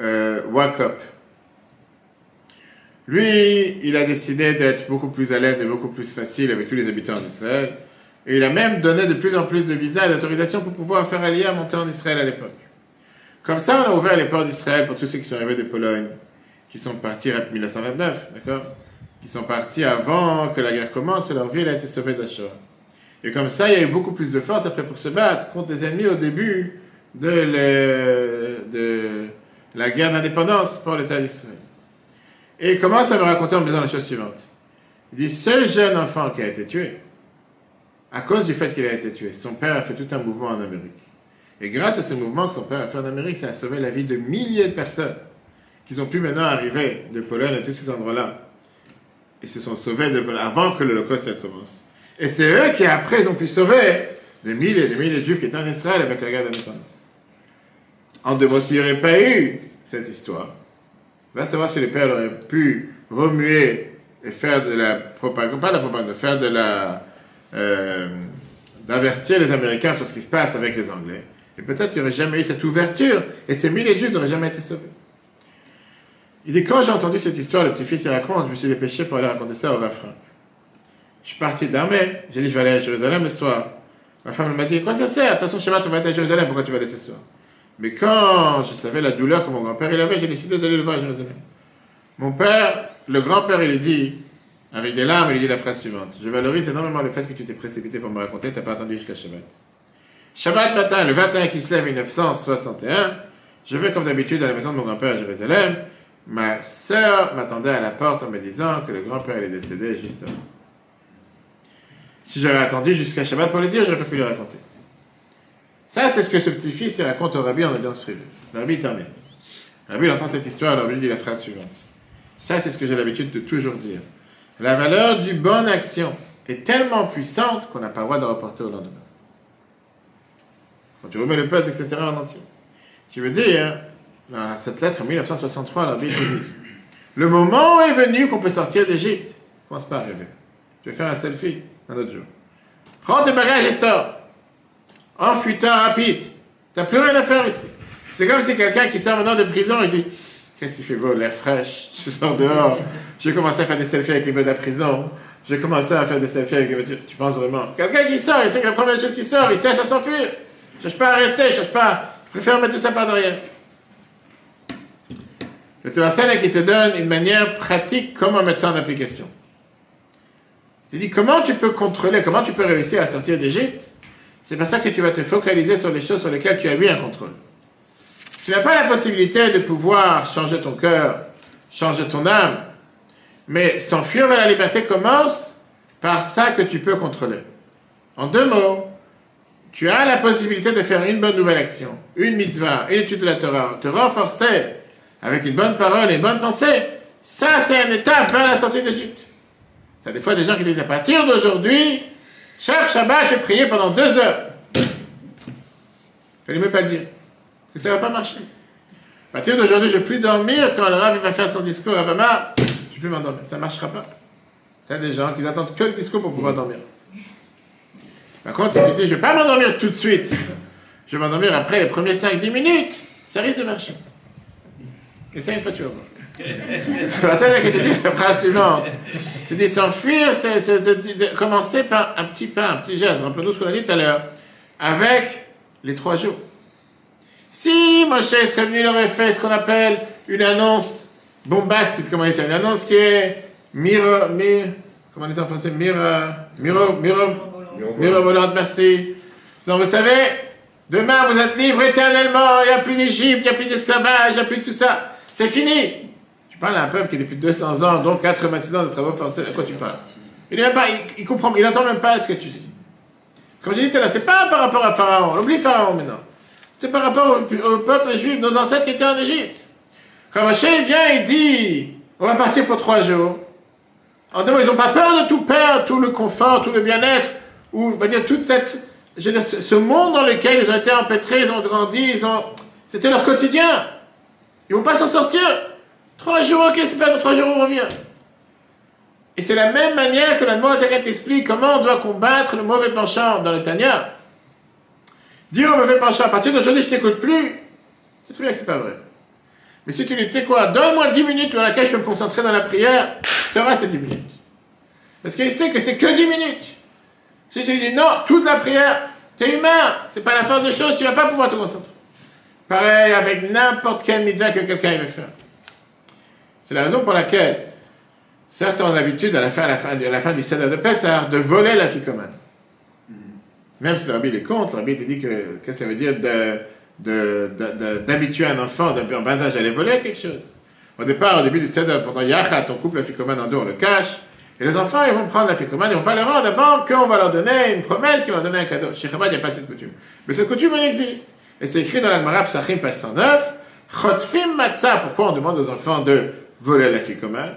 S1: euh, Walkup. Lui, il a décidé d'être beaucoup plus à l'aise et beaucoup plus facile avec tous les habitants d'Israël. Et il a même donné de plus en plus de visas et d'autorisations pour pouvoir faire allier à monter en Israël à l'époque. Comme ça, on a ouvert les ports d'Israël pour tous ceux qui sont arrivés de Pologne, qui sont partis en 1929, d'accord? Qui sont partis avant que la guerre commence et leur ville a été sauvée de. Et comme ça, il y a eu beaucoup plus de force après pour se battre contre des ennemis au début de, de la guerre d'indépendance pour l'État d'Israël. Et il commence à me raconter en me disant la chose suivante. Il dit, ce jeune enfant qui a été tué, à cause du fait qu'il a été tué, son père a fait tout un mouvement en Amérique. Et grâce à ce mouvement que son père a fait en Amérique, ça a sauvé la vie de milliers de personnes qui ont pu maintenant arriver de Pologne à tous ces endroits-là. Et se sont sauvés avant que l'Holocauste commence. Et c'est eux qui après ils ont pu sauver des milliers et des milliers de Juifs qui étaient en Israël avec la guerre d'indépendance. En deux mots, s'il n'y aurait pas eu cette histoire, va savoir si le père aurait pu remuer et faire de la propagande, pas de la propagande, de faire de la. euh, d'avertir les Américains sur ce qui se passe avec les Anglais. Et peut-être qu'il n'y aurait jamais eu cette ouverture et ces milliers de Juifs n'auraient jamais été sauvés. Il dit quand j'ai entendu cette histoire, le petit-fils il raconte, je me suis dépêché pour aller raconter ça au refrain. Je suis parti d'armée, j'ai dit je vais aller à Jérusalem le soir. Ma femme m'a dit quoi ça sert? De toute façon, Shabbat, on va être à Jérusalem, pourquoi tu vas aller ce soir? Mais quand je savais la douleur que mon grand-père avait, j'ai décidé d'aller le voir à Jérusalem. Mon père, le grand-père, il lui dit, avec des larmes, il lui dit la phrase suivante Je valorise énormément le fait que tu t'es précipité pour me raconter, tu n'as pas attendu jusqu'à Shabbat. Shabbat matin, le 21 Kislev 1961, je vais comme d'habitude à la maison de mon grand-père à Jérusalem. Ma sœur m'attendait à la porte en me disant que le grand-père est décédé juste avant. Si j'avais attendu jusqu'à Shabbat pour le dire, j'aurais pas pu lui raconter. Ça, c'est ce que ce petit-fils il raconte au rabbi en audience privée. Le rabbi termine. Le rabbi entend cette histoire, le rabbi lui dit la phrase suivante. Ça, c'est ce que j'ai l'habitude de toujours dire. La valeur du bonne action est tellement puissante qu'on n'a pas le droit de reporter au lendemain. Quand tu remets le puzzle, etc. en entier. Qui veut dire, cette lettre en 1963, l'arbitre dit Le moment est venu qu'on peut sortir d'Égypte. Commence pas à rêver. Tu vas faire un selfie un autre jour. Prends tes bagages et sors. Enfuis-toi rapide. T'as plus rien à faire ici. C'est comme si quelqu'un qui sort maintenant de prison et dit Qu'est-ce qui fait beau L'air fraîche. Je sors dehors. J'ai commencé à faire des selfies avec les gars de la prison. J'ai commencé à faire des selfies avec les voitures. Tu penses vraiment Quelqu'un qui sort, il sait que la première chose qui sort, il cherche à s'enfuir. Je cherche pas à rester, je cherche pas. Je préfère mettre tout ça par derrière. Le Tzemach qui te donne une manière pratique comment mettre ça en application. Tu dis comment tu peux contrôler, comment tu peux réussir à sortir d'Égypte? C'est pour ça que tu vas te focaliser sur les choses sur lesquelles tu as eu un contrôle. Tu n'as pas la possibilité de pouvoir changer ton cœur, changer ton âme, mais s'enfuir vers la liberté commence par ça que tu peux contrôler. En deux mots, tu as la possibilité de faire une bonne nouvelle action, une mitzvah, une étude de la Torah, te renforcer avec une bonne parole et une bonne pensée. Ça, c'est une étape vers la sortie d'Égypte. Il y a des fois des gens qui disent à partir d'aujourd'hui, chaque Shabbat, je prier pendant deux heures. Fallait même pas le dire. Parce que ça va pas marcher. À partir d'aujourd'hui, je ne vais plus dormir quand le Rav va faire son discours à Bama. Je ne vais plus m'endormir. Ça ne marchera pas. Il y a des gens qui attendent que le discours pour pouvoir dormir. Par contre, si tu dis, je ne vais pas m'endormir tout de suite, je vais m'endormir après les premiers 5-10 minutes, ça risque de marcher. Et ça, une fois, tu vas voir. Ça qui te dit la phrase suivante. Tu dis s'enfuir, c'est commencer par un petit pas, un petit geste. Rappelons-nous ce qu'on a dit tout à l'heure. Avec les trois jours. Si Moshe serait venu, il aurait fait ce qu'on appelle une annonce bombastique, comment il dit ça Une annonce qui est miro, mir, comment on dit ça en français Miro, miro, miro, mirobolante, merci. Donc, vous savez, demain vous êtes libre éternellement, il n'y a plus d'Égypte, il n'y a plus d'esclavage, il n'y a plus de tout ça. C'est fini. Tu parles à un peuple qui depuis 200 ans, donc 86 ans de travaux forcés, à quoi tu parles? Il même pas, il, il comprend, il n'entend même pas ce que tu dis. Comme je dis tout à l'heure, c'est pas par rapport à Pharaon, on oublie Pharaon maintenant. C'était par rapport au, peuple juif, nos ancêtres qui étaient en Égypte. Quand Moshe vient et dit, on va partir pour trois jours. En deux mots, ils n'ont pas peur de tout perdre, tout le confort, tout le bien-être, ou on va dire toute cette, je ce, monde dans lequel ils ont été empêtrés, ils ont grandi, c'était leur quotidien. Ils vont pas s'en sortir. Trois jours, ok, c'est pas dans trois jours on revient. Et c'est la même manière que la Moazaka t'explique comment on doit combattre le mauvais penchant dans le Tanya. Dire au mauvais penchant, à partir d'aujourd'hui je t'écoute plus, c'est très bien que c'est pas vrai. Mais si tu lui dis, tu sais quoi, donne-moi 10 minutes dans laquelle je peux me concentrer dans la prière, tu auras ces 10 minutes. Parce qu'il sait que c'est que 10 minutes. Si tu lui dis non, toute la prière, t'es humain, c'est pas la force des choses, tu vas pas pouvoir te concentrer. Pareil avec n'importe quelle mitzvah que quelqu'un veut faire. C'est la raison pour laquelle certains ont l'habitude, à la fin, à la fin, à la fin du Seder de Pessah, de voler la ficomane. Même si le rabbi est contre, le rabbi dit que, que ça veut dire de- d'habituer un enfant depuis un bas âge à aller voler quelque chose? Au départ, au début du Seder, pendant Yachat, on coupe la ficomane en deux, on le cache. Et les enfants, ils vont prendre la ficomane, ils vont pas le rendre avant qu'on va leur donner une promesse, qu'on va leur donner un cadeau. Chez Chabad, il n'y a pas cette coutume. Mais cette coutume, elle existe. Et c'est écrit dans l'Almara Psachim, page 109. Chotfim matzah. Pourquoi on demande aux enfants de voler la ficomane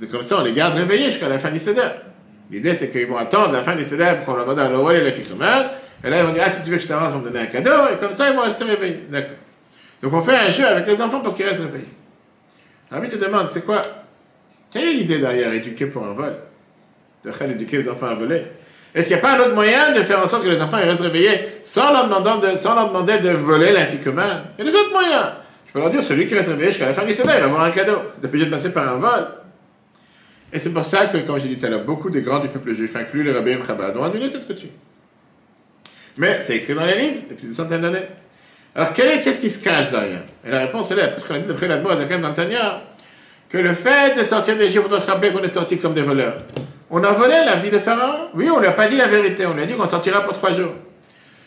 S1: De- Comme ça, on les garde réveillés jusqu'à la fin du Seder. L'idée, c'est qu'ils vont attendre la fin du Seder pour qu'on leur demande de voler la ficomane. Et là, ils vont dire, ah, si tu veux que je t'avance, on me donner un cadeau. Et comme ça, ils vont rester réveillés. D'accord. Donc, on fait un jeu avec les enfants pour qu'ils restent réveillés. Rabbi te demande, c'est quoi? Quelle est l'idée derrière éduquer pour un vol? De éduquer les enfants à voler? Est-ce qu'il n'y a pas un autre moyen de faire en sorte que les enfants restent réveillés sans leur, demander de voler la ficomane Il y a des autres moyens. Je peux leur dire, celui qui reste réveillé jusqu'à la fin du Seder, il va avoir un cadeau. Il obligé de passer par un vol. Et c'est pour ça que, comme j'ai dit tout à l'heure, beaucoup des grands du peuple juif, inclus les rabbins Chabad, ont annulé cette coutume. Mais c'est écrit dans les livres depuis des centaines d'années. Alors, qu'est-ce qui se cache derrière? Et la réponse, elle est, après ce qu'on a dit d'après la dans le Tanya, que le fait de sortir d'Égypte, on doit se rappeler qu'on est sorti comme des voleurs. On a volé la vie de Pharaon? Oui, on lui a pas dit la vérité, on lui a dit qu'on sortira pour trois jours.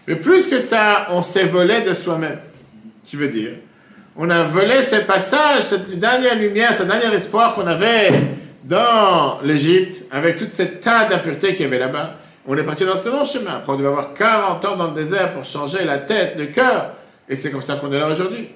S1: Mais plus que ça, on s'est volé de soi-même. Qui veut dire? On a volé ce passage, cette dernière lumière, ce dernier espoir qu'on avait dans l'Égypte, avec toute cette tas d'impuretés qu'il y avait là-bas. On est parti dans ce long chemin. Après, on devait avoir 40 ans dans le désert pour changer la tête, le cœur. Et c'est comme ça qu'on est là aujourd'hui.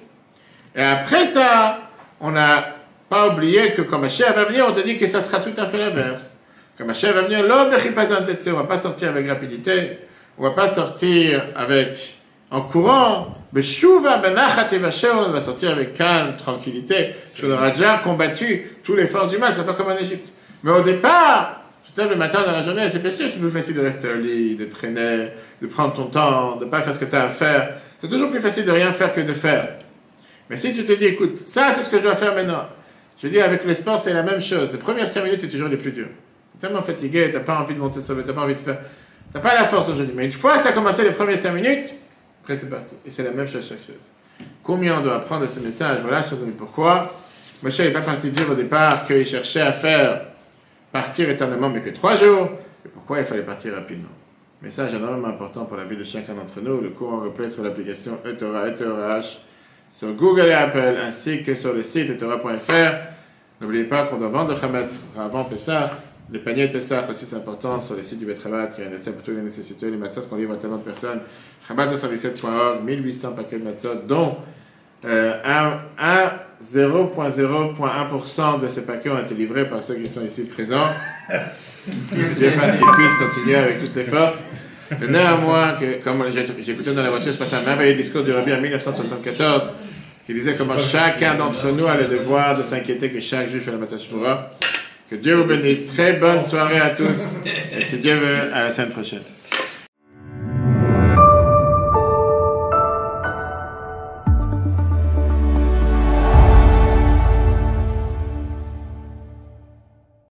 S1: Et après ça, on n'a pas oublié que quand Hachem va venir, on te dit que ça sera tout à fait l'inverse. Quand Hachem va venir, l'homme de on va pas sortir avec rapidité, on va pas sortir avec en courant, mais Shuva benachat et vachem, on va sortir avec calme, tranquillité, parce qu'on aura déjà combattu tous les forces du mal, c'est pas comme en Égypte. Mais au départ, tu te lèves le matin dans la journée, c'est bien sûr, c'est plus facile de rester au lit, de traîner, de prendre ton temps, de pas faire ce que tu as à faire. C'est toujours plus facile de rien faire que de faire. Mais si tu te dis, écoute, ça c'est ce que je dois faire maintenant. Je dis, avec le sport, c'est la même chose. Les premières 5 minutes, c'est toujours les plus dures. Tellement fatigué, tu n'as pas envie de monter sur le, tu n'as pas envie de faire. Tu n'as pas la force aujourd'hui. Mais une fois que tu as commencé les premières 5 minutes, après c'est parti. Et c'est la même chose chaque chose. Combien on doit apprendre de ce message? Voilà, chers amis, pourquoi? Moshe n'est pas parti dire au départ qu'il cherchait à faire partir éternellement, mais que trois jours. Et pourquoi il fallait partir rapidement? Message énormément important pour la vie de chacun d'entre nous. Le cours en replay sur l'application eTorah, eTorah sur Google et Apple, ainsi que sur le site eTorah.fr. N'oubliez pas qu'on doit vendre le Hametz avant Pessah. Les paniers de Pessah aussi, c'est important sur le site du Betrabat, qui est un essai pour toutes les nécessités, les matzot qu'on livre à tellement de personnes. Chabad217.org, 1800 paquets de matzot, dont euh, un, un 0.0.1% de ces paquets ont été livrés par ceux qui sont ici présents. Dieu fasse qu'ils puissent continuer avec toutes les forces. Néanmoins, que, comme écouté dans la voiture ce matin, un merveilleux discours du Rabbi en 1974, qui disait comment chacun d'entre nous a le devoir de s'inquiéter que chaque juif ait la matzah Que Dieu vous bénisse. Très bonne soirée à tous. Et si Dieu veut, à la semaine prochaine.